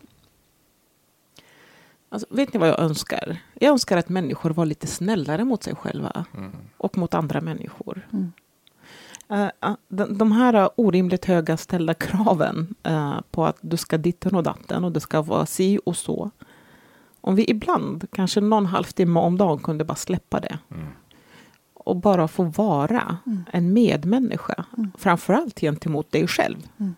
Alltså, vet ni vad jag önskar? Jag önskar att människor var lite snällare mot sig själva Mm. och mot andra människor. Mm. Eh, eh, de, de här orimligt höga ställda kraven eh, på att du ska ditten och datten och det ska vara si och så. Om vi ibland, kanske någon halvtimme om dagen, kunde bara släppa det Mm. och bara få vara Mm. en medmänniska. Mm. Framförallt gentemot dig själv. Mm.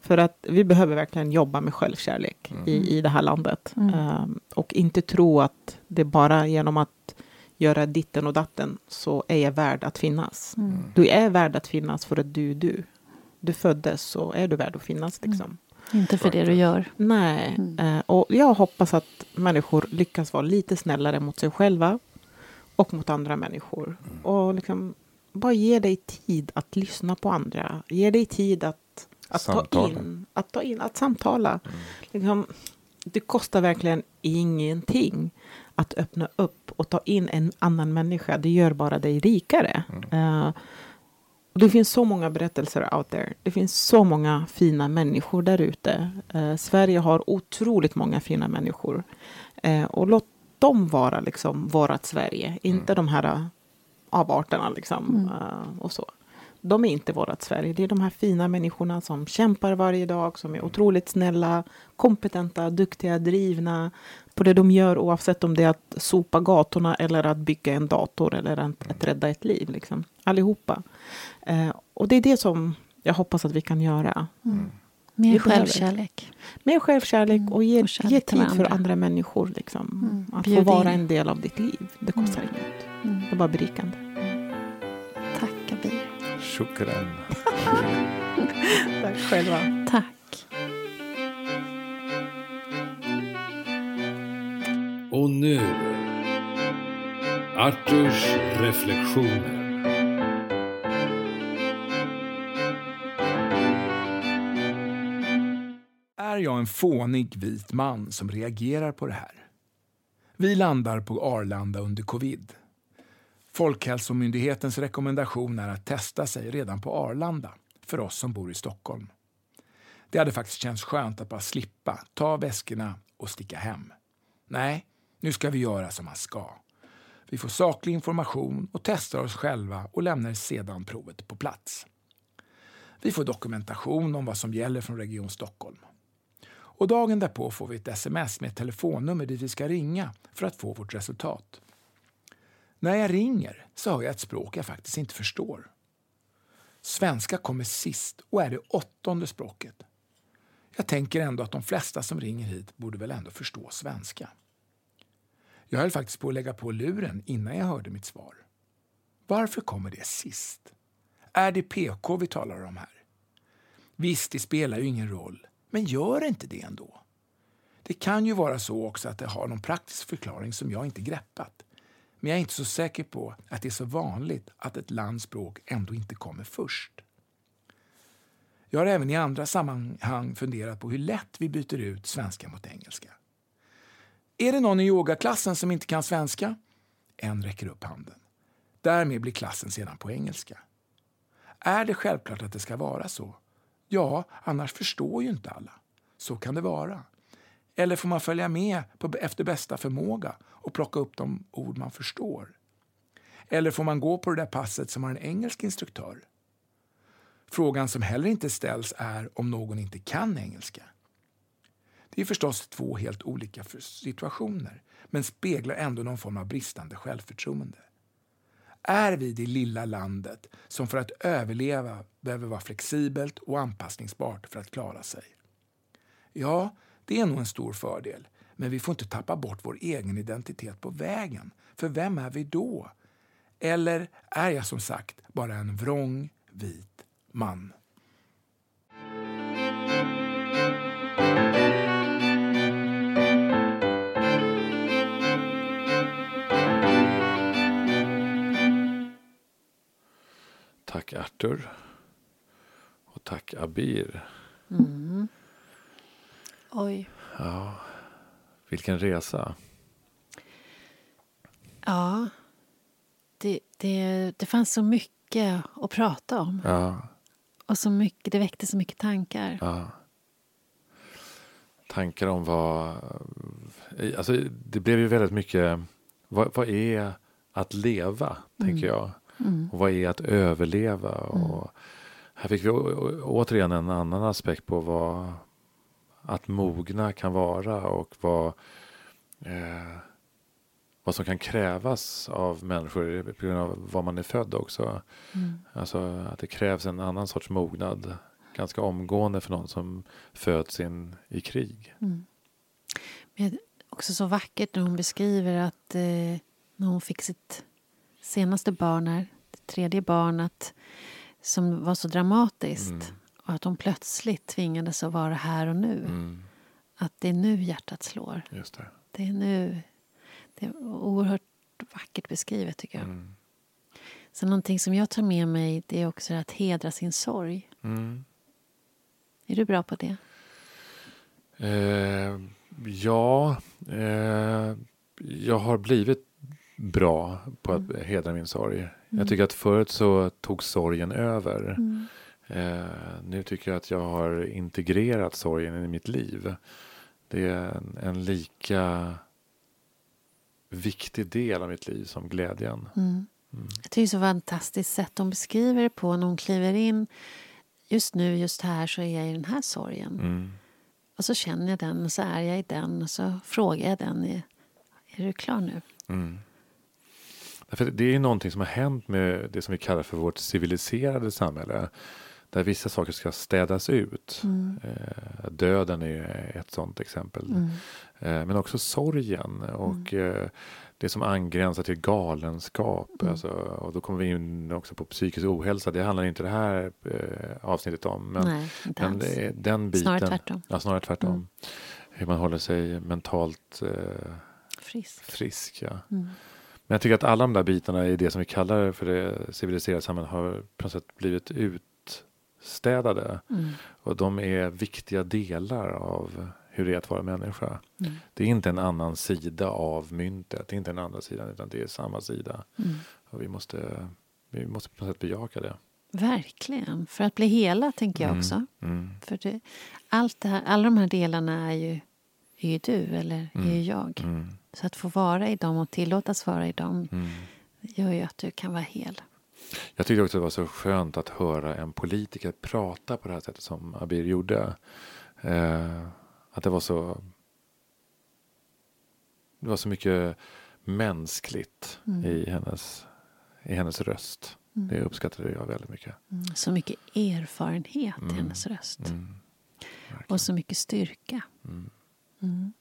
För att vi behöver verkligen jobba med självkärlek Mm. i, i det här landet. Mm. Ehm, och inte tro att det bara genom att göra ditten och datten så är jag värd att finnas. Mm. Du är värd att finnas för att du är du. Du föddes så är du värd att finnas. Liksom. Inte för det du gör. Nej, Mm. eh, och jag hoppas att människor lyckas vara lite snällare mot sig själva och mot andra människor. Och liksom bara ge dig tid att lyssna på andra. Ge dig tid att, att ta in, att ta in, att samtala. Mm. Liksom, det kostar verkligen ingenting att öppna upp och ta in en annan människa. Det gör bara dig rikare. Eh, och det finns så många berättelser out there. Det finns så många fina människor där ute. Eh, Sverige har otroligt många fina människor. Eh, och låt dem vara liksom vårat Sverige. Inte de här eh, avarterna liksom. Mm. eh, och så. De är inte vårat Sverige. Det är de här fina människorna som kämpar varje dag, som är otroligt snälla, kompetenta, duktiga, drivna på det de gör oavsett om det är att sopa gatorna eller att bygga en dator eller att, att rädda ett liv. Liksom. Allihopa. Eh, och det är det som jag hoppas att vi kan göra. Mm. Vi Mer självkärlek. Självkärlek Mm, och ge, och ge till tid för varandra. andra människor. Liksom. Mm, Att få bjud vara in. en del av ditt liv. Det kostar Mm. inget. Mm. Det är bara berikande. Shukran. Tack själva. Tack. Och nu Arturs reflektioner. Är jag en fånig vit man som reagerar på det här? Vi landar på Arlanda under covid. Folkhälsomyndighetens rekommendation är att testa sig redan på Arlanda för oss som bor i Stockholm. Det hade faktiskt känts skönt att bara slippa ta väskorna och sticka hem. Nej, nu ska vi göra som man ska. Vi får saklig information och testar oss själva och lämnar sedan provet på plats. Vi får dokumentation om vad som gäller från Region Stockholm. Och dagen därpå får vi ett sms med ett telefonnummer dit vi ska ringa för att få vårt resultat. När jag ringer så hör jag ett språk jag faktiskt inte förstår. Svenska kommer sist och är det åttonde språket. Jag tänker ändå att de flesta som ringer hit borde väl ändå förstå svenska. Jag höll faktiskt på att lägga på luren innan jag hörde mitt svar. Varför kommer det sist? Är det PK vi talar om här? Visst, det spelar ju ingen roll, men gör inte det ändå? Det kan ju vara så också att det har någon praktisk förklaring som jag inte greppat. Men jag är inte så säker på att det är så vanligt att ett lands språk ändå inte kommer först. Jag har även i andra sammanhang funderat på hur lätt vi byter ut svenska mot engelska. Är det någon i yogaklassen som inte kan svenska? En räcker upp handen. Därmed blir klassen sedan på engelska. Är det självklart att det ska vara så? Ja, annars förstår ju inte alla. Så kan det vara. Eller får man följa med på, efter bästa förmåga och plocka upp de ord man förstår? Eller får man gå på det där passet som har en engelsk instruktör? Frågan som heller inte ställs är om någon inte kan engelska. Det är förstås två helt olika situationer men speglar ändå någon form av bristande självförtroende. Är vi det lilla landet som för att överleva behöver vara flexibelt och anpassningsbart för att klara sig? Ja, det är nog en stor fördel, men vi får inte tappa bort vår egen identitet på vägen. För vem är vi då? Eller är jag som sagt bara en vrång, vit man? Tack Artur. Och tack Abir. Mm. Oj. Ja, vilken resa. Ja. Det, det, det fanns så mycket att prata om. Ja, Och så mycket, det väckte så mycket tankar. ja. Tankar om vad... Alltså, det blev ju väldigt mycket... Vad, vad är att leva, tänker jag. Mm. Och vad är att överleva? Och här fick vi återigen en annan aspekt på vad att mogna kan vara och vad, eh, vad som kan krävas av människor på grund av var man är född också. Mm. Alltså att det krävs en annan sorts mognad ganska omgående för någon som föds in i krig. Mm. Men det är också så vackert när hon beskriver att eh, när hon fick sitt senaste barn, här, det tredje barnet, som var så dramatiskt. Mm. Och att hon plötsligt tvingades att vara här och nu. Mm, Att det är nu hjärtat slår. just det. Det är nu. Det är oerhört vackert beskrivet tycker jag. Mm. Sen någonting som jag tar med mig det är också att hedra sin sorg. Mm. Är du bra på det? Eh, ja, eh, jag har blivit bra på att Mm. hedra min sorg. Jag tycker att förut så tog sorgen över. Mm. Eh, nu tycker jag att jag har integrerat sorgen i mitt liv. Det är en, en lika viktig del av mitt liv som glädjen. Mm. Mm. Jag tycker det är så fantastiskt sätt hon beskriver det på när hon kliver in. Just nu, just här, så är jag i den här sorgen. Mm. Och så känner jag den och så är jag i den och så frågar jag den. Är, är du klar nu? Mm. Därför det är ju någonting som har hänt med det som vi kallar för vårt civiliserade samhälle. där vissa saker ska städas ut. Mm. Eh, döden är ett sådant exempel. Mm. Eh, men också sorgen och eh, det som angränsar till galenskap. Mm. Alltså, och då kommer vi in också på psykisk ohälsa. Det handlar inte det här avsnittet om. Men, Nej, men den biten. Snarare tvärtom. Ja, snarare tvärtom. Mm. Hur man håller sig mentalt Frisk. frisk. Ja. Mm. Men jag tycker att alla de där bitarna i det som vi kallar för det civiliserade samhället har på något sätt blivit utstädade. Mm. Och de är viktiga delar av hur det är att vara människa. Mm. Det är inte en annan sida av myntet, det är inte en andra sidan utan det är samma sida. Mm. Och vi måste, vi måste på något sätt bejaka det. Verkligen. För att bli hela, tänker jag Mm. också. Mm. För det, allt det här, alla de här delarna är ju, är ju du, eller är ju jag. Mm. Så att få vara i dem och tillåtas vara i dem Mm. gör ju att du kan vara hel. Jag tyckte också det var så skönt att höra en politiker prata på det här sättet som Abir gjorde. Eh, att det var så det var så mycket mänskligt Mm. i, hennes, i hennes röst. Mm. Det uppskattade jag väldigt mycket. Mm. Så mycket erfarenhet i Mm. hennes röst. Mm. Och så mycket styrka. Mm.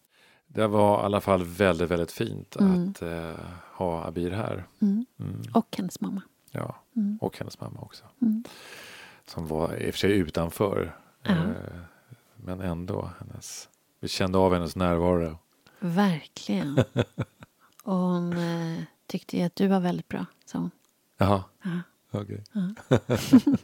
Det var i alla fall väldigt, väldigt fint Mm. att eh, ha Abir här. Mm. Mm. Och hennes mamma. Ja, Mm. och hennes mamma också. Mm. Som var i och för sig utanför. Eh, men ändå, hennes, vi kände av hennes närvaro. Verkligen. och hon eh, tyckte ju att du var väldigt bra. Så hon. Jaha, Ja. okej. Ja.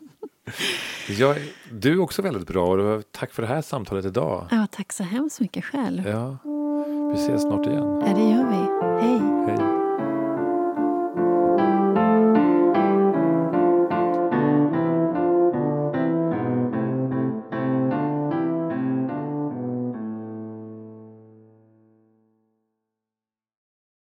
Ja, du är också väldigt bra och tack för det här samtalet idag. Ja, tack så hemskt mycket själv. Ja, vi ses snart igen. Ja, det gör vi. Hej. Hej.